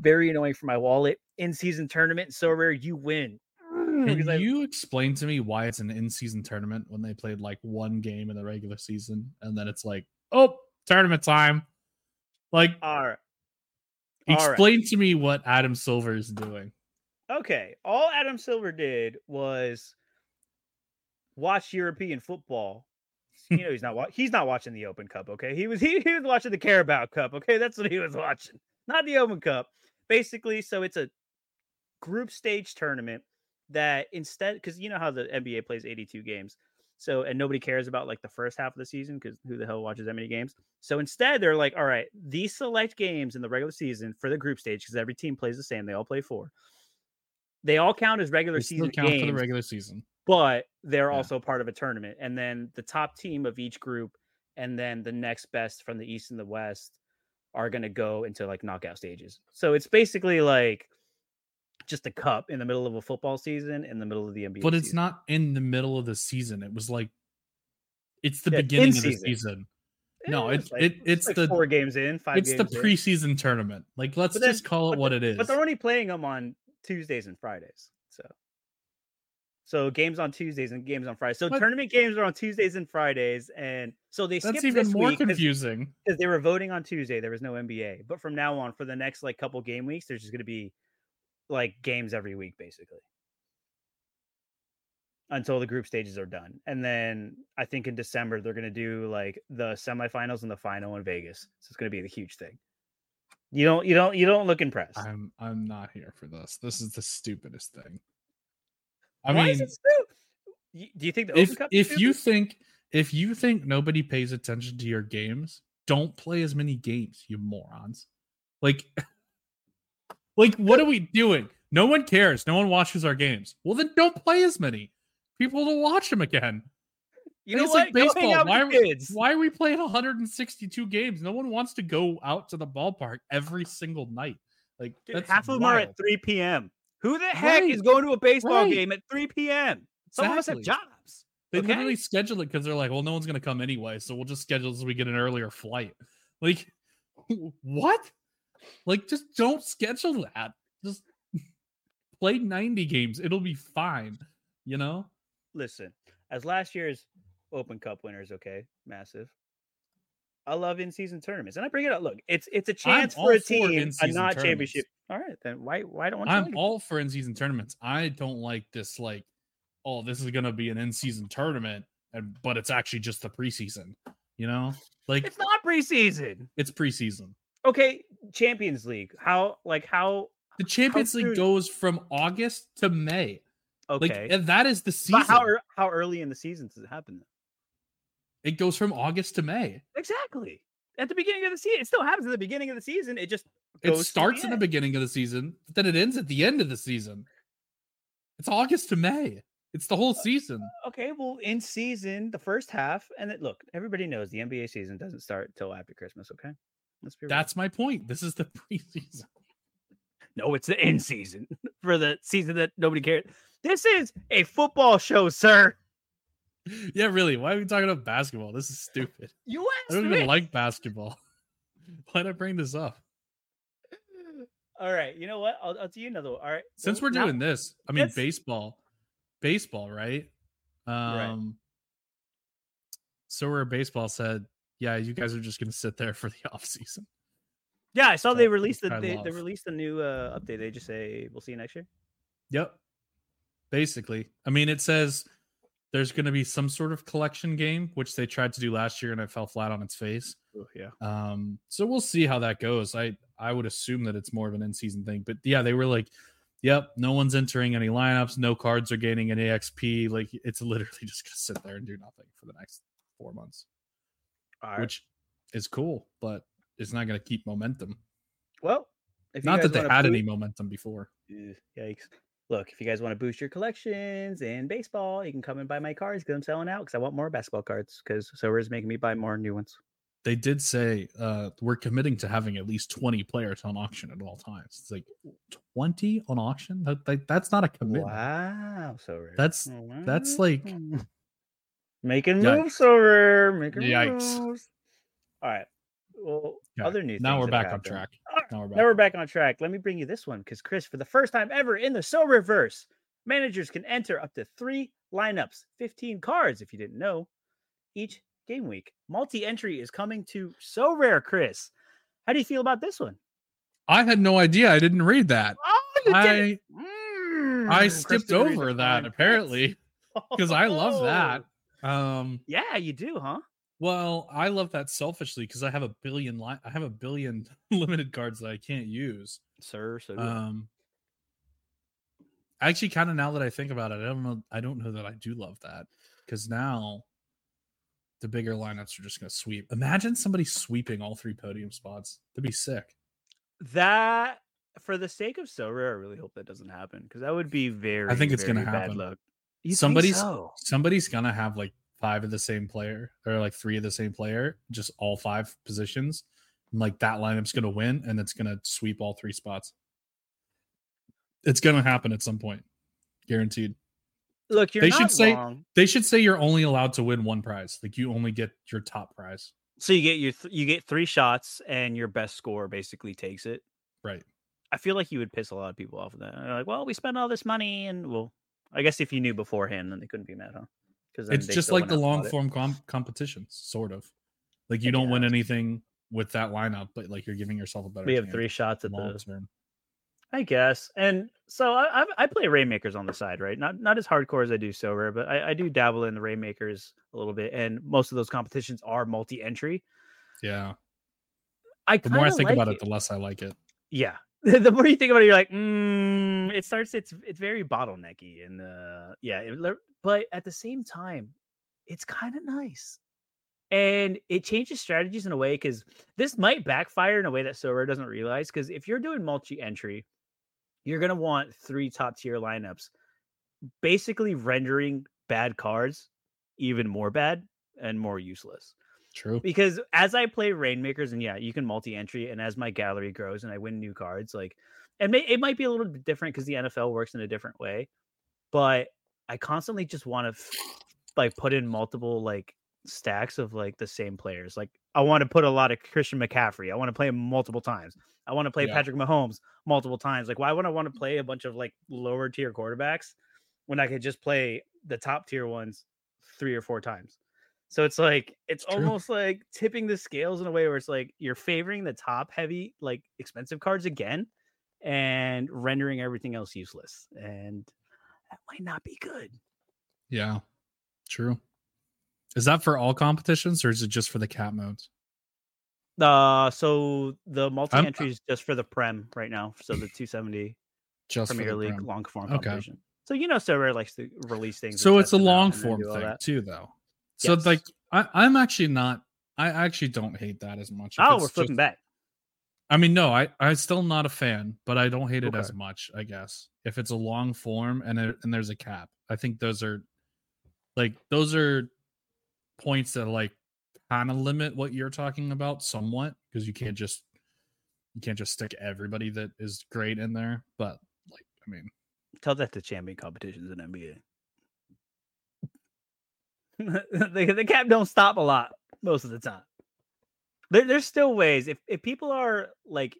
Very annoying for my wallet. In-season tournament, so rare you win. Mm. Can Because I- you explain to me why it's an in-season tournament when they played like one game in the regular season and then it's like, oh, tournament time? Like, all right. all right. explain to me what Adam Silver is doing. Okay. All Adam Silver did was watch European football. You know he's not wa- he's not watching the Open Cup. Okay, he was he, he was watching the Carabao Cup. Okay, that's what he was watching, not the Open Cup. Basically, so it's a group stage tournament that instead because you know how the NBA plays 82 games. So and nobody cares about like the first half of the season because who the hell watches that many games? So instead, they're like, all right, these select games in the regular season for the group stage because every team plays the same. They all play four. They all count as regular They season count games, for the regular season. But they're Yeah. also part of a tournament. And then the top team of each group, and then the next best from the east and the west are going to go into like knockout stages. So it's basically like just a cup in the middle of a football season in the middle of the NBA. But it's season. not in the middle of the season. It was like it's the Yeah, beginning of the season. No, it's it, it's like the four games in, five. it's the games in. preseason tournament. Like let's then- just call it what the- it is. But they're only playing them on Tuesdays and Fridays. So, games on Tuesdays and games on Fridays. So What? tournament games are on Tuesdays and Fridays, and so they That's skipped even this more confusing. because they were voting on Tuesday. There was no NBA, but from now on, for the next like couple game weeks, there's just going to be like games every week, basically, until the group stages are done. And then I think in December they're going to do like the semifinals and the final in Vegas. So it's going to be the huge thing. You don't, you don't, you don't look impressed. I'm I'm not here for this. This is the stupidest thing. I Why mean, is it stu- Do you think the if if you think if you think nobody pays attention to your games, don't play as many games, you morons. Like like what are we doing? No one cares. No one watches our games. Well then don't play as many. People will watch them again. you know it's what, like baseball. Why are we- Why are we playing 162 games? No one wants to go out to the ballpark every single night. Like half of them are at 3 p.m. Who the heck Right, is going to a baseball right. game at 3 p.m.? Some of us have jobs. They okay? literally schedule it because they're like, well, no one's gonna come anyway, so we'll just schedule so we get an earlier flight. Like, what? Like, just don't schedule that. Just play 90 games. It'll be fine. You know? listen, as last year's Open Cup winners, okay, massive. I love in-season tournaments, and I bring it up. Look, it's it's a I'm chance for a team, a not tournaments. championship. All right, then why why don't I'm like all for in-season tournaments. I don't like this, like, oh, this is gonna be an in-season tournament, and but it's actually just the preseason. You know? Like It's not preseason. it's preseason. Okay, Champions League. How like how The Champions soon- League goes from August to May. Like okay. and that is the season. but how how early in the season does it happen? Then? it goes from August to May. Exactly. At the beginning of the season, it still happens at the beginning of the season. It just It starts in the beginning of the season, but then it ends at the end of the season. It's August to May. It's the whole uh, season. Okay, well, in season, the first half, and it, look, everybody knows the NBA season doesn't start till after Christmas. Okay, let's be. That's my point. This is the preseason. no, it's the end season for the season that nobody cares. This is a football show, sir. Yeah, really. Why are we talking about basketball? This is stupid. You I don't even like basketball. Why'd I bring this up? All right, you know what? I'll, I'll do you another one. All right, Since we're now- doing this, I mean baseball. Baseball, right? Um so where baseball said, Yeah, you guys are just gonna sit there for the off season. yeah, I saw they released the they, they released a new uh, update. They just say we'll see you next year. Yep. Basically. I mean, it says there's going to be some sort of collection game, which they tried to do last year and it fell flat on its face. Yeah. Um, so we'll see how that goes. I I would assume that it's more of an in-season thing, but yeah, they were like, "Yep, no one's entering any lineups, no cards are gaining any XP. Like it's literally just gonna sit there and do nothing for the next four months, All right. which is cool, but it's not gonna keep momentum. well, if Not that they had any momentum before. Yikes. Look, if you guys want to boost your collections in baseball, you can come and buy my cards because I'm selling out because I want more basketball cards because so is making me buy more new ones. They did say uh we're committing to having at least 20 players on auction at all times it's like 20 on auction that, that that's not a commitment Wow, so rare. That's- that's like- making Yikes. moves so rare. Making Yikes. moves. All right. Well, Yeah, other news. now we're back on track right, now we're back, Now we're back on track. Let me bring you this one because Kris, for the first time ever in the Sorareverse, managers can enter up to three lineups, 15 cards if you didn't know, each game week. Multi-entry is coming to So Rare, Kris. How do you feel about this one? i had no idea. I didn't read that. Oh, you did i Mm, i skipped didn't read the over that apparently because i love that. Oh, um Yeah, you do, huh? well i love that selfishly because i have a billion li- i have a billion limited cards that i can't use. Sir, so um actually kind of now that i think about it i don't know i don't know that i do love that because now the bigger lineups are just going to sweep imagine somebody sweeping all three podium spots that'd be sick that for the sake of Sorare, I really hope that doesn't happen because that would be very. I think it's gonna happen. luck. You think Somebody's- so? somebody's gonna have like five of the same player or like three of the same player just all five positions and like that lineup's gonna win and it's gonna sweep all three spots it's gonna happen at some point guaranteed Look, you're They should say- wrong. they should say you're only allowed to win one prize like you only get your top prize So you get your th- you get three shots and your best score basically takes it. right I feel like you would piss a lot of people off with that. They're like, well, we spent all this money, and well, I guess if you knew beforehand, then they couldn't be mad, huh? Because it's just like the long form com- competitions sort of like you I don't win anything with that lineup but like you're giving yourself a better We have three shots at the term I guess. And so I, I I play Reignmakers on the side, right? Not not as hardcore as I do Sorare, but I, I do dabble in the Reignmakers a little bit. And most of those competitions are multi-entry. yeah I the more i think like about it the less i like it yeah. the more you think about it, you're like, mm, it starts. It's it's very bottlenecky, and uh, yeah. it but at the same time, it's kind of nice, and it changes strategies in a way because this might backfire in a way that Sorare doesn't realize. Because if you're doing multi-entry, you're gonna want three top tier lineups, basically rendering bad cards even more bad and more useless. True. Because as I play Reignmakers, and yeah, you can multi-entry, and as my gallery grows and I win new cards, like, and may, it might be a little bit different because the NFL works in a different way, but I constantly just want to f- like put in multiple like stacks of like the same players. Like, I want to put a lot of Christian McCaffrey. I want to play him multiple times. I want to play Yeah. Patrick Mahomes multiple times. Like, why would I want to mm. play a bunch of like lower tier quarterbacks when I could just play the top tier ones three or four times? So it's like it's True. almost like tipping the scales in a way where it's like you're favoring the top heavy, like expensive cards again, and rendering everything else useless. And that might not be good. Yeah, true. Is that for all competitions or is it just for the cat modes? Uh, so the multi entry is just for the Prem right now. So the 270 Just for Premier the League Prem. long form Okay. competition. So you know, Silver likes to release things. So it's a long form thing that. too, though. So Yes. like I, I'm actually not. I actually don't hate that as much. If Oh, we're flipping just- back. I mean, no, I I'm still not a fan, but I don't hate it as much. I guess if it's a long form and it, and there's a cap, I think those are like those are points that like kind of limit what you're talking about somewhat because you can't just you can't just stick everybody that is great in there. But like, I mean, Tell that to champion competitions in NBA. the, the cap don't stop a lot most of the time. There, there's still ways if if people are like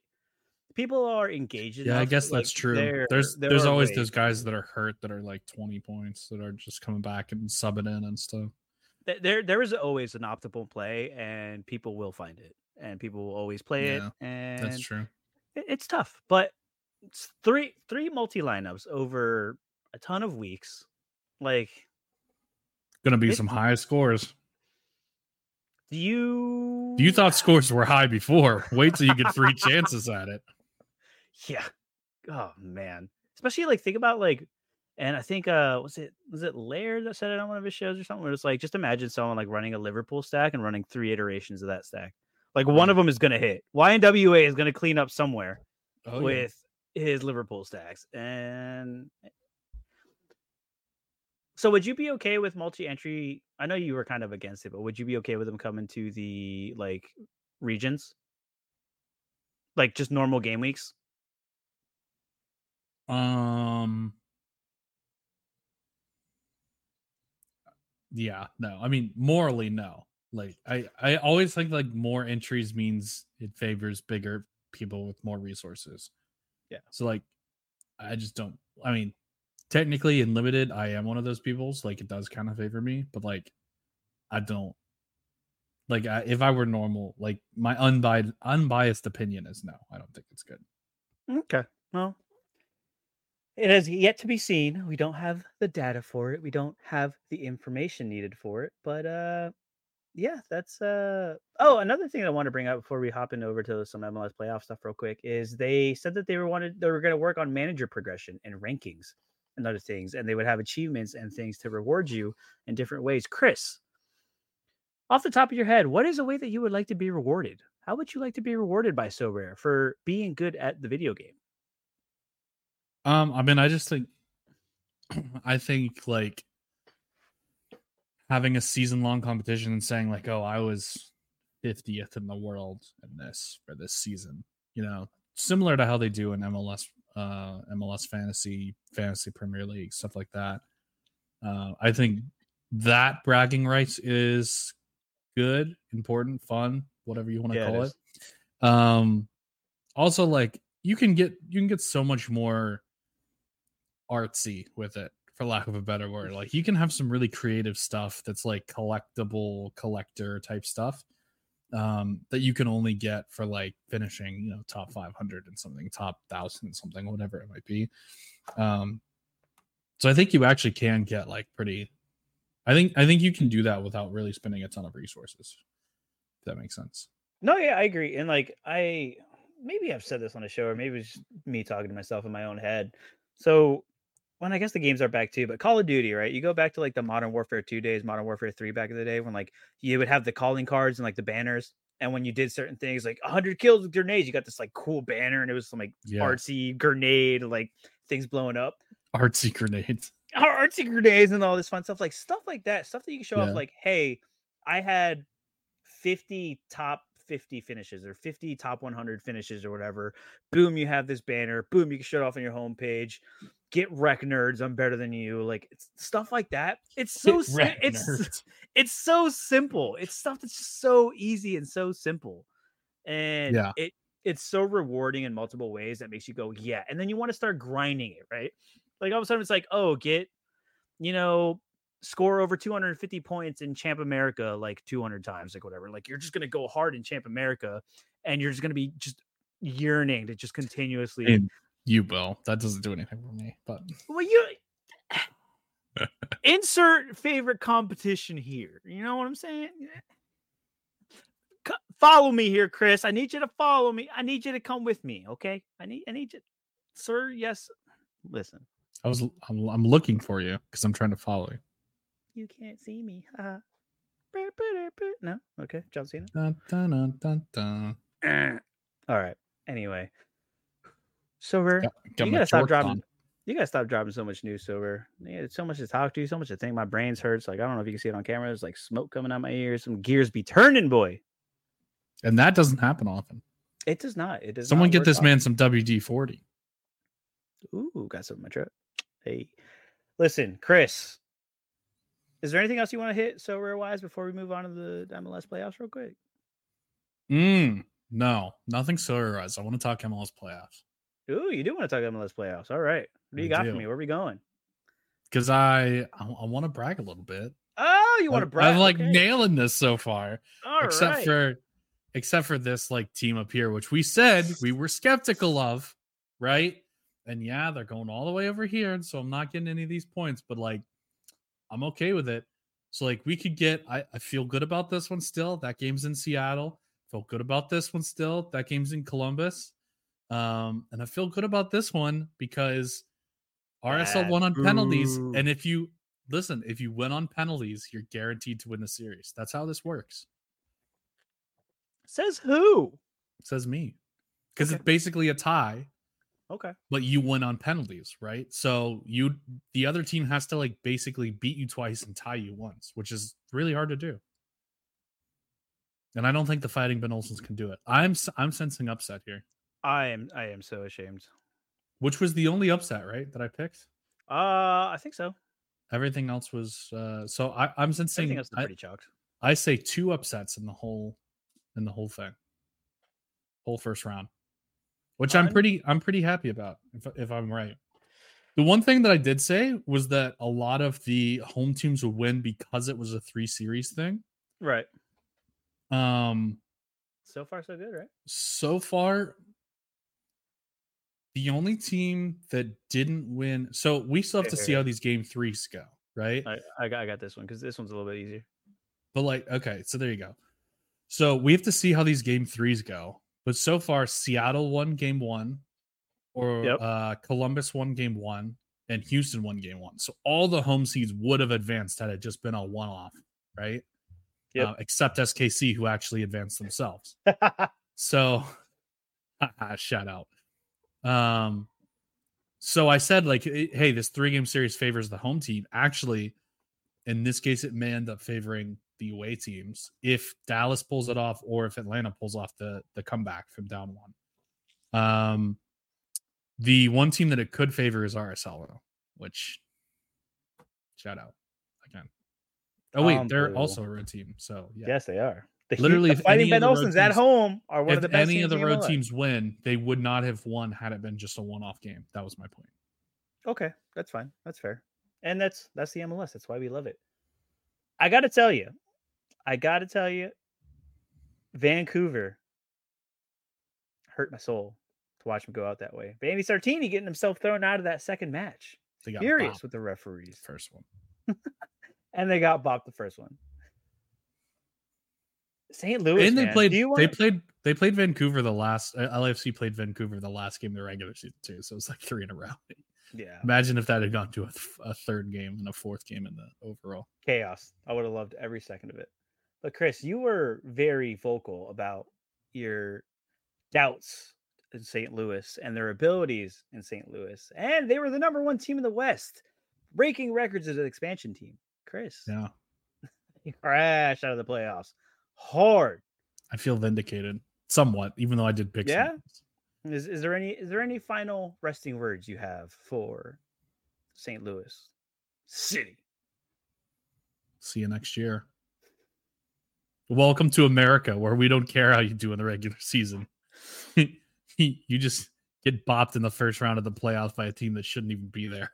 people are engaged. yeah, I guess like, that's true. there- there's there there's always ways. those guys that are hurt that are like 20 points that are just coming back and subbing in and stuff. Th- there there is always an optimal play and people will find it and people will always play Yeah, it and That's true. it- it's tough but it's three three multi lineups over a ton of weeks like Gonna be it- some high scores. do you You thought scores were high before. Wait till you get three chances at it. yeah oh man especially like think about like and i think uh was it was it laird that said it on one of his shows or something where it's like just imagine someone like running a liverpool stack and running three iterations of that stack like one of them is going to hit ynwa is going to clean up somewhere Oh, yeah. with his Liverpool stacks. And so would you be okay with multi-entry? I know you were kind of against it, but would you be okay with them coming to the like regions? Like just normal game weeks? Um. Yeah, no. I mean, morally, no. Like, I I always think like more entries means it favors bigger people with more resources. Yeah. So like, I just don't. I mean, technically in limited, I am one of those people's. Like, it does kind of favor me, but like, I don't. Like, I, if I were normal, like my unbiased unbiased opinion is no. I don't think it's good. Okay. Well, it has yet to be seen. We don't have the data for it. We don't have the information needed for it. But uh yeah, that's uh oh, another thing I want to bring up before we hop in over to some MLS playoff stuff real quick is they said that they were wanted they were going to work on manager progression and rankings and other things and they would have achievements and things to reward you in different ways. Kris, off the top of your head, what is a way that you would like to be rewarded? How would you like to be rewarded by Sorare for being good at the video game? Um, I mean, I just think, I think like having a season long competition and saying like, oh, I was 50th in the world in this for this season, you know, similar to how they do in MLS, uh, MLS fantasy, fantasy Premier League, stuff like that. Uh, I think that bragging rights is good, important, fun, whatever you want to Yeah, it call it. is. Um, also like you can get you can get so much more artsy with it for lack of a better word like you can have some really creative stuff that's like collectible collector type stuff um that you can only get for like finishing you know top 500 and something top 1000 and something whatever it might be um so i think you actually can get like pretty i think i think you can do that without really spending a ton of resources if that makes sense No, yeah, I agree. And like I maybe I've said this on a show, or maybe it's me talking to myself in my own head. So when I guess the games are back too, but Call of Duty, right? You go back to like the Modern Warfare 2 days, Modern Warfare 3 back in the day when like you would have the calling cards and like the banners. And when you did certain things like 100 kills with grenades, you got this like cool banner and it was some like Yeah. artsy grenade, like things blowing up. artsy grenades Ar- artsy grenades and all this fun stuff, like stuff like that, stuff that you can show Yeah. off, like, hey, I had 50 top 50 finishes or 50 top 100 finishes or whatever. Boom, you have this banner. Boom, you can show it off on your homepage. Get wreck nerds. I'm better than you. Like it's stuff like that. It's so it's it's so simple. It's stuff that's just so easy and so simple. And Yeah. it it's so rewarding in multiple ways that makes you go, yeah. And then you want to start grinding it, right? Like all of a sudden it's like, oh, get, you know, score over 250 points in Champ America like 200 times, like whatever. Like you're just gonna go hard in Champ America, and you're just gonna be just yearning to just continuously. And you will that doesn't do anything for me but well, you insert favorite competition here. You know what I'm saying? Follow me here, Kris. I need you to follow me. I need you to come with me. Okay. I need I need you, sir. Yes. Listen, I was I'm, I'm looking for you because I'm trying to follow you. You can't see me. Uh, no. Okay. John Cena. Dun, dun, dun, dun, dun. Eh. All right. Anyway, Silver, Got, got you gotta stop dropping. on. You gotta stop dropping so much news, Silver. Yeah, it's so much to talk to, so much to think. My brain's hurts. Like I don't know if you can see it on camera. There's like smoke coming out my ears. Some gears be turning, boy. and that doesn't happen often. It does not. It does. Someone get this out. man some WD forty. Ooh, got something in my truck. Hey, listen, Kris. Is there anything else you want to hit Sorare wise before we move on to the MLS playoffs real quick? Mm, no, nothing solarized. I want to talk MLS playoffs Ooh, you do want to talk MLS playoffs. All right. What do you I got for me? Where are we going? because I I, want to brag a little bit. Oh, you want to brag? I'm like Okay. nailing this so far, All except right. for except for this like team up here, which we said we were skeptical of, right? And yeah, they're going all the way over here, and so I'm not getting any of these points, but like I'm okay with it. So like we could get, I, I feel good about this one still. That game's in Seattle. Feel good about this one still. That game's in Columbus. Um, and I feel good about this one because RSL won on penalties. Boo. And if you listen, if you win on penalties, you're guaranteed to win the series. That's how this works. Says who? Says me. Because Okay. it's basically a tie, Okay. but you win on penalties, right? So you the other team has to like basically beat you twice and tie you once, which is really hard to do. And I don't think the fighting Ben Olsens can do it. I'm I'm sensing upset here, I am I am so ashamed. which was the only upset, right? That I picked. Uh I think so. Everything else was uh so I, I'm sensing Everything else I, pretty chalked. I say two upsets in the whole in the whole thing. Whole first round. Which I'm pretty I'm pretty happy about if if I'm right. The one thing that I did say was that a lot of the home teams would win because it was a three series thing. Right. Um So far so good, right? so far the only team that didn't win so we still have to see how these game threes go, right? I, I got I got this one because this one's a little bit easier. But like, okay, so there you go. So we have to see how these game threes go. But so far, Seattle won game one, or Yep. uh, Columbus won game one, and Houston won game one. So all the home seeds would have advanced had it just been a one off, right? Yep. Uh, except SKC, who actually advanced themselves. So, shout out. Um, so I said like, hey, this three game series favors the home team. Actually, in this case, it may end up favoring the away teams if Dallas pulls it off or if Atlanta pulls off the the comeback from down one. Um, the one team that it could favor is RSL, which shout out again. Oh wait, they're also a road team, so yeah. Yes, they are. The, Literally, if fighting any Ben of the road Olsen's at home are one if of the best any of the road teams win, they would not have won had it been just a one-off game. That was my point. Okay, that's fine. That's fair. And that's that's the MLS. That's why we love it. I got to tell you, I got to tell you, Vancouver hurt my soul to watch him go out that way. Vanni Sartini getting himself thrown out of that second match. They got Furious bopped with the referees, first one. and they got bopped the first one. St. Louis, and they man, played. you They played. They played Vancouver the last. Uh, LAFC played Vancouver the last game of the regular season too. So it was like three in a row. yeah, Imagine if that had gone to a, th- a third game and a fourth game in the overall. chaos. I would have loved every second of it. But Kris, you were very vocal about your doubts in St. Louis and their abilities in St. Louis, and they were the number one team in the West, breaking records as an expansion team. Kris, Yeah, crashed out of the playoffs hard. I feel vindicated somewhat, even though I did pick. Yeah? Is, is there any is there any final resting words you have for St. Louis City? See you next year. Welcome to America, where we don't care how you do in the regular season. you just get bopped in the first round of the playoffs by a team that shouldn't even be there.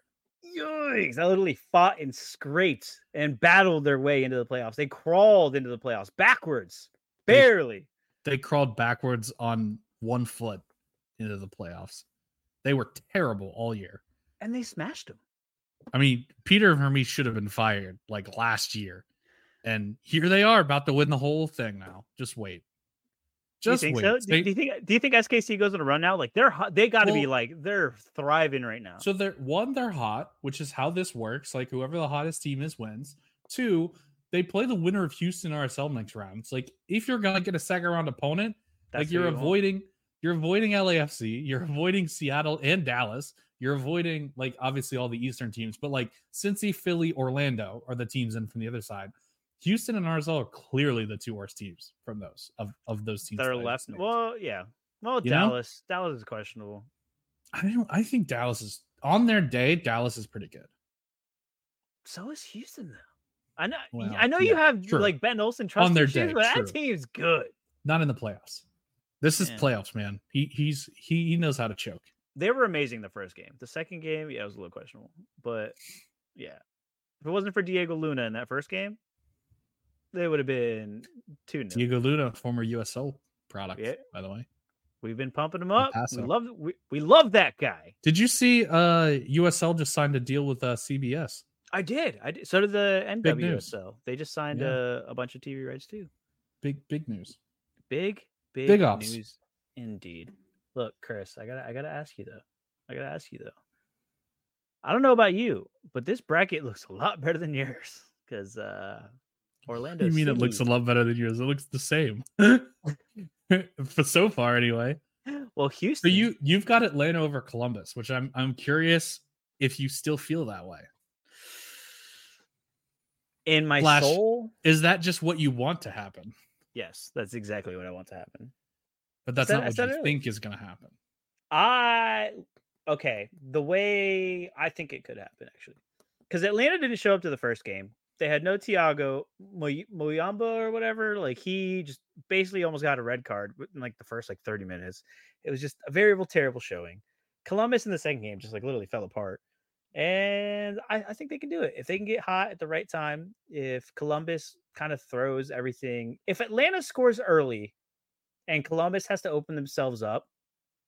Yikes! I literally fought and scraped and battled their way into the playoffs. They crawled into the playoffs backwards, They- barely. They crawled backwards on one foot into the playoffs. They were terrible all year. and they smashed them. I mean, Peter Vermes should have been fired like last year. And here they are about to win the whole thing now. Just wait. Just do you think wait. so? Do, They- do you think? Do you think SKC goes on a run now? Like they're hot- they got to be like they're thriving right now. So they're one, they're hot, which is how this works. Like whoever the hottest team is wins. Two, they play the winner of Houston RSL next round. It's like if you're gonna get a second round opponent, That's like you're you want. avoiding you're avoiding LAFC, you're avoiding Seattle and Dallas, you're avoiding like obviously all the Eastern teams, but like Cincy, Philly, Orlando are the teams in from the other side. Houston and RSL are clearly the two worst teams from those of, of those teams. that are left. Well, yeah. Well, You know? Dallas. Dallas is questionable. I don't I think Dallas is on their day, Dallas is pretty good. So is Houston though. I know. Well, I know you have true. like Ben Olsen trust their issues, day, but true. that team's good. Not in the playoffs. This is Yeah. playoffs, man. He he's he, he knows how to choke. They were amazing the first game. The second game, yeah, it was a little questionable. But yeah, if it wasn't for Diego Luna in that first game, they would have been two 0 Diego Luna, former USL product, Yeah. by the way. We've been pumping him up. We love we, we love that guy. Did you see uh USL just signed a deal with uh CBS? I did. I did. So did the. NWSL. They just signed Yeah. a, a bunch of TV rights too. Big big news. Big, big, Big ups. news indeed. Look, Kris, I gotta I gotta ask you though. I gotta ask you though. I don't know about you, but this bracket looks a lot better than yours. Because uh Orlando. you mean it looks a lot better than yours? It looks the same. For so far anyway. well So Houston. you you've got Atlanta over Columbus, which I'm I'm curious if you still feel that way. in my Flash. soul, Is that just what you want to happen? yes, that's exactly what I want to happen. But that's said- not what you think is gonna happen. I okay, the way I think it could happen actually, because Atlanta didn't show up to the first game. They had no Thiago Moyamba or whatever. Like he just basically almost got a red card in like the first like thirty minutes. It was just a variable, terrible showing. Columbus in the second game just like literally fell apart. And I, I think they can do it if they can get hot at the right time. If Columbus kind of throws everything, if Atlanta scores early and Columbus has to open themselves up,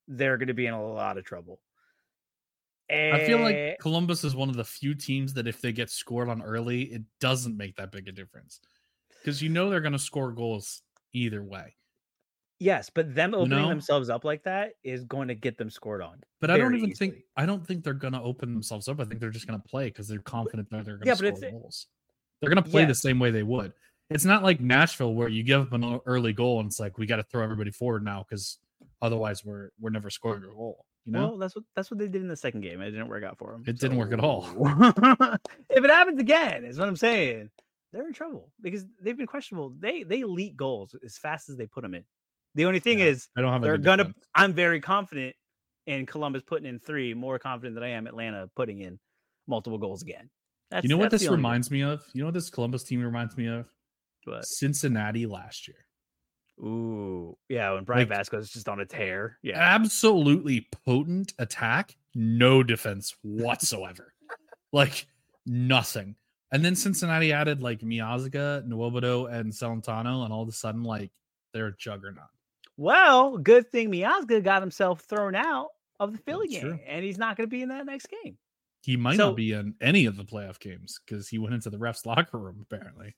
they're going to be in a lot of trouble. I feel Eh, like Columbus is one of the few teams that if they get scored on early, it doesn't make that big a difference. Because you know they're going to score goals either way. yes, but them opening know? themselves up like that is going to get them scored on. But I don't even think. I don't think they're going to open themselves up. I think they're just going to play because they're confident that they're going to Yeah, score goals. They're going to play the same way they would. It's not like Nashville where you give up an early goal and it's like we got to throw everybody forward now because otherwise we're we're never scoring a goal. You know, Well, that's what that's what they did in the second game. It didn't work out for them. It didn't work at all. if it happens again, is what I'm saying. They're in trouble because they've been questionable. They they leak goals as fast as they put them in. The only thing Yeah, is I don't have. a they're gonna. defense. I'm very confident in Columbus putting in three. More confident than I am Atlanta putting in multiple goals again. That's, You know what this reminds me of? You know what this Columbus team reminds me of? But Cincinnati last year. Ooh, yeah, when Brian Like- Vazquez is just on a tear. Yeah, absolutely potent attack, no defense whatsoever. like nothing. And then Cincinnati added like Miazga, Nwobodo, and Celentano, and all of a sudden, like they're a juggernaut. Well, good thing Miazga got himself thrown out of the Philly That's game, true. and he's not going to be in that next game. He might So- not be in any of the playoff games because he went into the refs locker room apparently.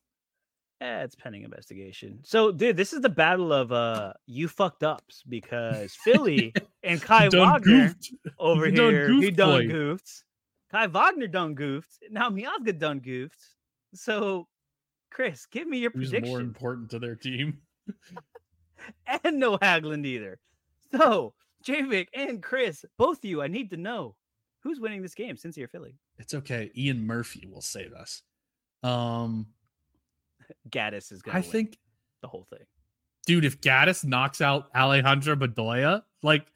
Eh, it's pending investigation. So, dude, this is the battle of uh you fucked ups because Philly and Kai Wagner goofed. over He done here, he done boy. goofed. Kai Wagner done goofed. Now Miazga done goofed. So, Kris, give me your Who's more important to their team? and no Hagglund either. So, Javik and Kris, both of you, I need to know who's winning this game, Cincy or Philly. It's okay. Ian Murphy will save us. Um, Gaddis is going to I to think the whole thing. dude, if Gaddis knocks out Alejandro Bedoya, like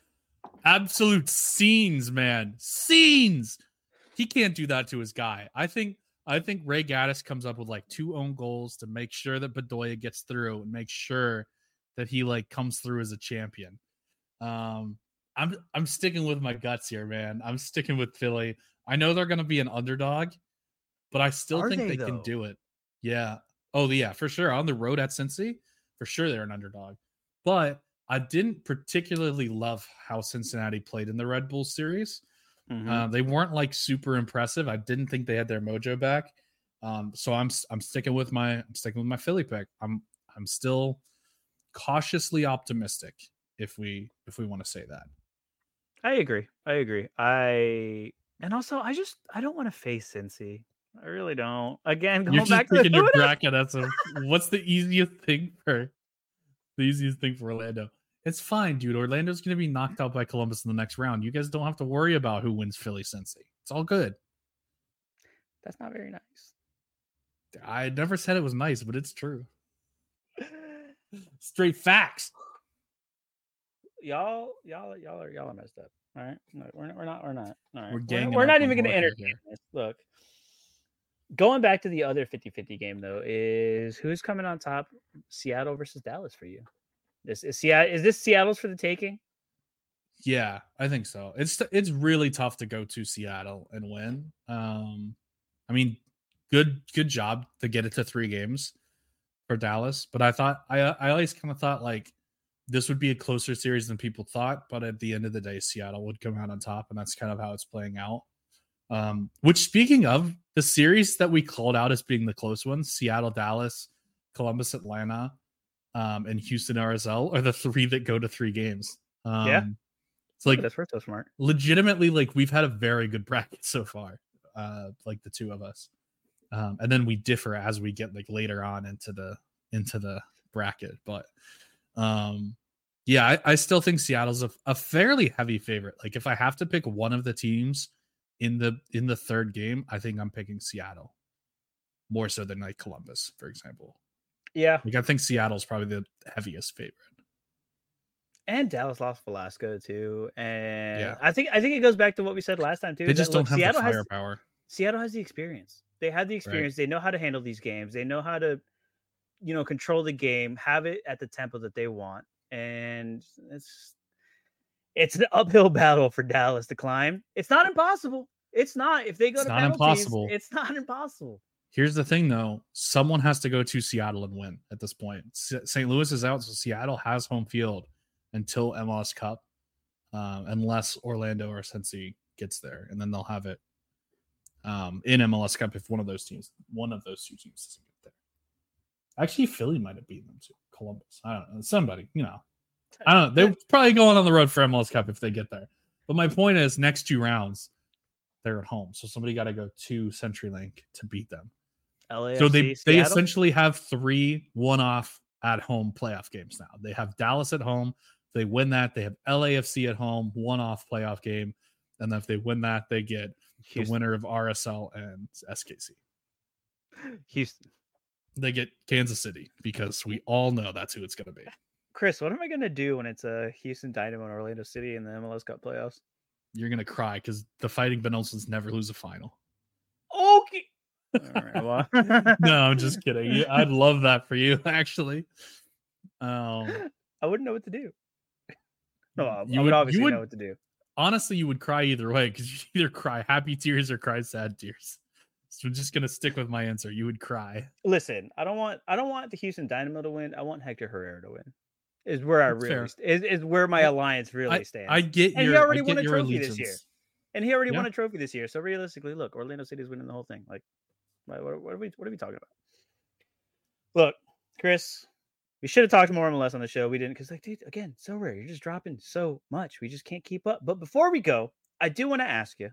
absolute scenes, man, scenes. He can't do that to his guy. I think. I think Ray Gaddis comes up with like two own goals to make sure that Bedoya gets through and make sure that he like comes through as a champion. Um, I'm I'm sticking with my guts here, man. I'm sticking with Philly. I know they're going to be an underdog, but I still Are think they, they, can do it. Yeah. Oh, yeah, for sure. On the road at Cincy, for sure they're an underdog. But I didn't particularly love how Cincinnati played in the Red Bull series. Mhm. Uh, they weren't like super impressive. I didn't think they had their mojo back. Um, so I'm I'm sticking with my I'm sticking with my Philly pick. I'm I'm still cautiously optimistic if we if we want to say that. I agree. I agree. I and also I just I don't want to face Cincy. I really don't. Again, going You're just back to picking your bracket as a what's the easiest thing for the easiest thing for Orlando? It's fine, dude. Orlando's gonna be knocked out by Columbus in the next round. You guys don't have to worry about who wins Philly Cincy. It's all good. That's not very nice. I never said it was nice, but it's true. Straight facts. y'all, y'all, y'all are y'all are messed up. All right, no, we're not. We're not. We're not. All right. We're We're, we're not even going to entertain here. this. Look, going back to the other 50-50 game though, is who's coming on top? Seattle versus Dallas for you. This is Seattle. Is this Seattle's for the taking? Yeah, I think so. It's it's really tough to go to Seattle and win. Um, I mean, good good job to get it to three games for Dallas, but I thought I I always kind of thought like this would be a closer series than people thought, but at the end of the day, Seattle would come out on top, and that's kind of how it's playing out. Um, which speaking of the series that we called out as being the close ones, Seattle, Dallas, Columbus, Atlanta, um, and Houston, RSL are the three that go to three games. Um, Yeah. it's like that's so smart. legitimately like we've had a very good bracket so far uh like the two of us um and then we differ as we get like later on into the into the bracket but um yeah i, I still think seattle's a, a fairly heavy favorite like if i have to pick one of the teams in the in the third game i think i'm picking seattle more so than like columbus for example Yeah, like i think seattle's probably the heaviest favorite and Dallas lost Velasco too, and Yeah. I think I think it goes back to what we said last time too. they just look, don't have Seattle the has firepower Seattle has the experience. They had the experience. They know how to handle these games. They know how to, you know, control the game, have it at the tempo that they want, and it's it's an uphill battle for Dallas to climb. It's not impossible. It's not. If they go It's to not impossible. It's not impossible. Here's the thing, though. Someone has to go to Seattle and win at this point. St. Louis is out, so Seattle has home field until MLS Cup, um, unless Orlando or Cincy gets there, and then they'll have it um, in MLS Cup if one of those teams, one of those two teams, doesn't get there. Actually, Philly might have beaten them too. Columbus, I don't know. Somebody, you know, I don't know. They're probably going on the road for MLS Cup if they get there. But my point is, next two rounds, they're at home, so somebody got to go to CenturyLink to beat them LAFC, so they they essentially have three one-off at home playoff games now. They have Dallas at home. If they win that, they have LAFC at home, one-off playoff game, and then if they win that, they get the winner of RSL and SKC. Houston. They get Kansas City because we all know that's who it's going to be. Kris, what am I gonna do when it's a Houston Dynamo and Orlando City in the MLS Cup playoffs? You're going to cry because the Fighting Ben Olsens never lose a final. Okay. All right, well, No, I'm just kidding. I'd love that for you, actually. Um, I wouldn't know what to do. No, I, You I would- would obviously would- know what to do. honestly, you would cry either way because you either cry happy tears or cry sad tears. So I'm just gonna stick with my answer. You would cry. Listen, I don't want I don't want the Houston Dynamo to win. I want Hector Herrera to win. Is where I That's really fair. is, is where my alliance really I, stands. I get And he already won a your trophy this year. and he already Yeah. won a trophy this year. So realistically, look, Orlando City's winning the whole thing. Like, what, what, are we what are we talking about? Look, Kris, we should have talked more MLS on the show. We didn't because like, dude, again, Sorare. You're just dropping so much. We just can't keep up. But before we go, I do want to ask you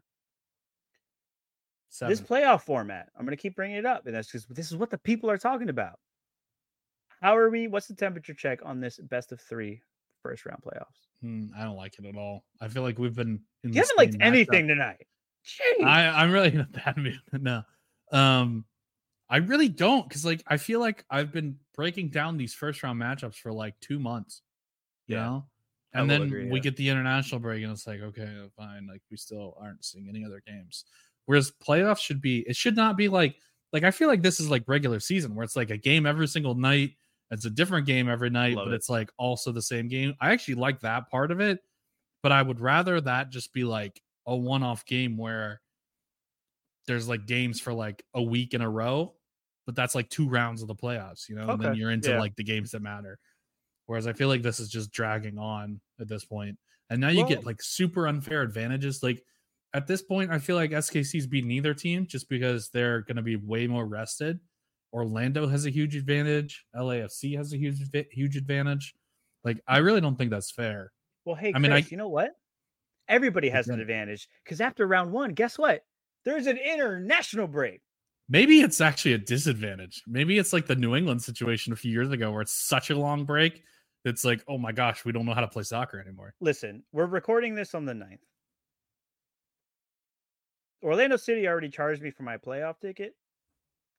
this playoff format. I'm going to keep bringing it up, and that's because this is what the people are talking about. How are we? What's the temperature check on this best of three first round playoffs? Hmm, I don't like it at all. I feel like we've been. In You haven't liked anything tonight. Jeez. I, I'm really in a bad mood. No. Um, I really don't because like I feel like I've been breaking down these first round matchups for like two months. You Yeah. know? And then agree, we yeah. get the international break and it's like, okay, fine. Like we still aren't seeing any other games. Whereas playoffs should be it should not be like like I feel like this is like regular season where it's like a game every single night. It's a different game every night, Love but it. it's like also the same game. I actually like that part of it, but I would rather that just be like a one-off game where there's like games for like a week in a row, but that's like two rounds of the playoffs, you know, and then you're into yeah. like the games that matter. Whereas I feel like this is just dragging on at this point. And now you get like super unfair advantages. Like at this point, I feel like SKC's beat neither team just because they're going to be way more rested. Orlando has a huge advantage. LAFC has a huge huge advantage. Like I mm. really don't think that's fair. Well, hey, I Kris, mean, I- you know what? Everybody has an advantage because after round one, guess what? There's an international break. Maybe it's actually a disadvantage. Maybe it's like the New England situation a few years ago where it's such a long break. It's like, oh my gosh, we don't know how to play soccer anymore. Listen, we're recording this on the 9th. Orlando City already charged me for my playoff ticket.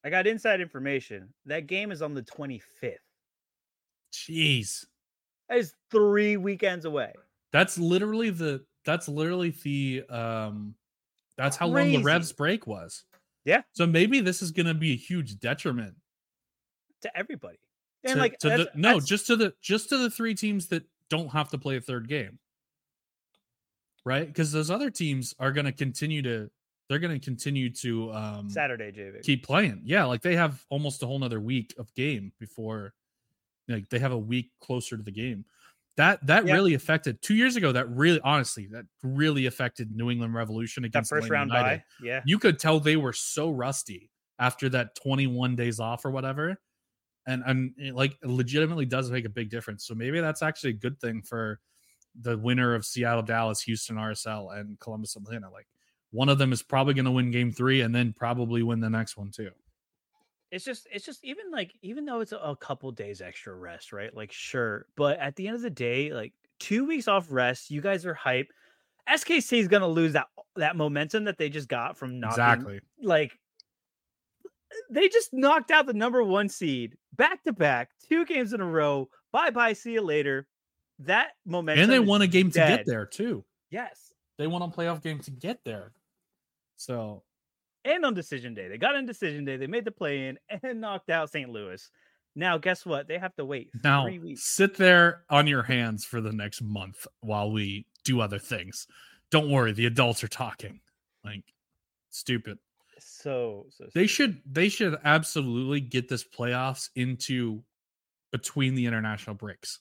I got inside information. That game is on the 25th. Jeez. That is three weekends away. That's literally the that's literally the um that's how long the Revs break was. Yeah. So maybe this is gonna be a huge detriment. to everybody. And to, like to the no, that's- just to the just to the three teams that don't have to play a third game. Right? Because those other teams are gonna continue to they're gonna continue to um Saturday, JV. keep playing. Yeah, like they have almost a whole nother week of game before like they have a week closer to the game. That that Yeah. really affected two years ago. That really honestly that really affected New England Revolution that against first Atlanta round United. bye. Yeah. You could tell they were so rusty after that 21 days off or whatever. And and it, like legitimately does make a big difference. So maybe that's actually a good thing for the winner of Seattle, Dallas, Houston, RSL, and Columbus, Atlanta. Like one of them is probably going to win game three and then probably win the next one too. it's just it's just even like even though it's a, a couple days extra rest right like sure but at the end of the day like two weeks off rest you guys are hype skc is gonna lose that that momentum that they just got from not being- exactly. like they just knocked out the number one seed back to back two games in a row bye bye see you later that momentum And they won a game to get there too. yes They won a playoff game to get there. So and on decision day they got on decision day they made the play in and knocked out st louis now guess what they have to wait now three weeks sit there on your hands for the next month while we do other things. Don't worry, the adults are talking. Like stupid. so so They should they should absolutely get this playoffs into between the international breaks.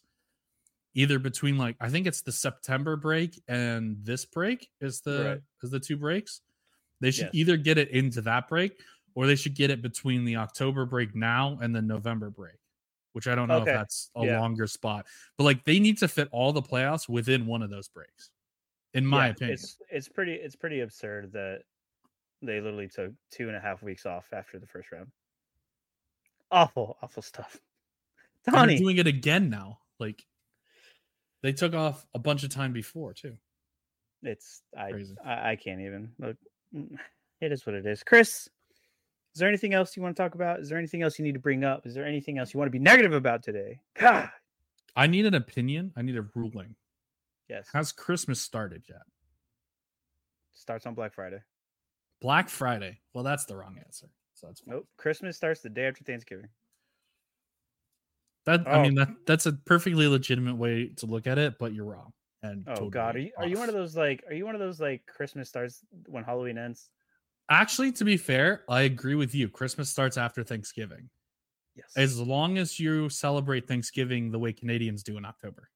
Either between like I think it's the September break and this break is the Right. is the two breaks. They should Yes. either get it into that break or they should get it between the October break now and the November break, which I don't know Okay. if that's a Yeah. longer spot. But like they need to fit all the playoffs within one of those breaks. In my Yeah, opinion. it's it's pretty it's pretty absurd that they literally took two and a half weeks off after the first round. Awful, awful stuff. Donnie, doing it again now. Like they took off a bunch of time before too. it's I, Crazy. I I can't even look. mm, It is what it is. Kris, is there anything else you want to talk about? Is there anything else you need to bring up? Is there anything else you want to be negative about today? God, I need an opinion. I need a ruling. yes. Has Christmas started yet? Starts on Black Friday. Black Friday. Well, that's the wrong answer. So that's fine. Nope. Christmas starts the day after Thanksgiving. That I Oh. mean that that's a perfectly legitimate way to look at it, but you're wrong. And Oh God, are you are you one of those like are you one of those like Christmas starts when Halloween ends? Actually, to be fair, I agree with you. Christmas starts after Thanksgiving. Yes. As long as you celebrate Thanksgiving the way Canadians do in October.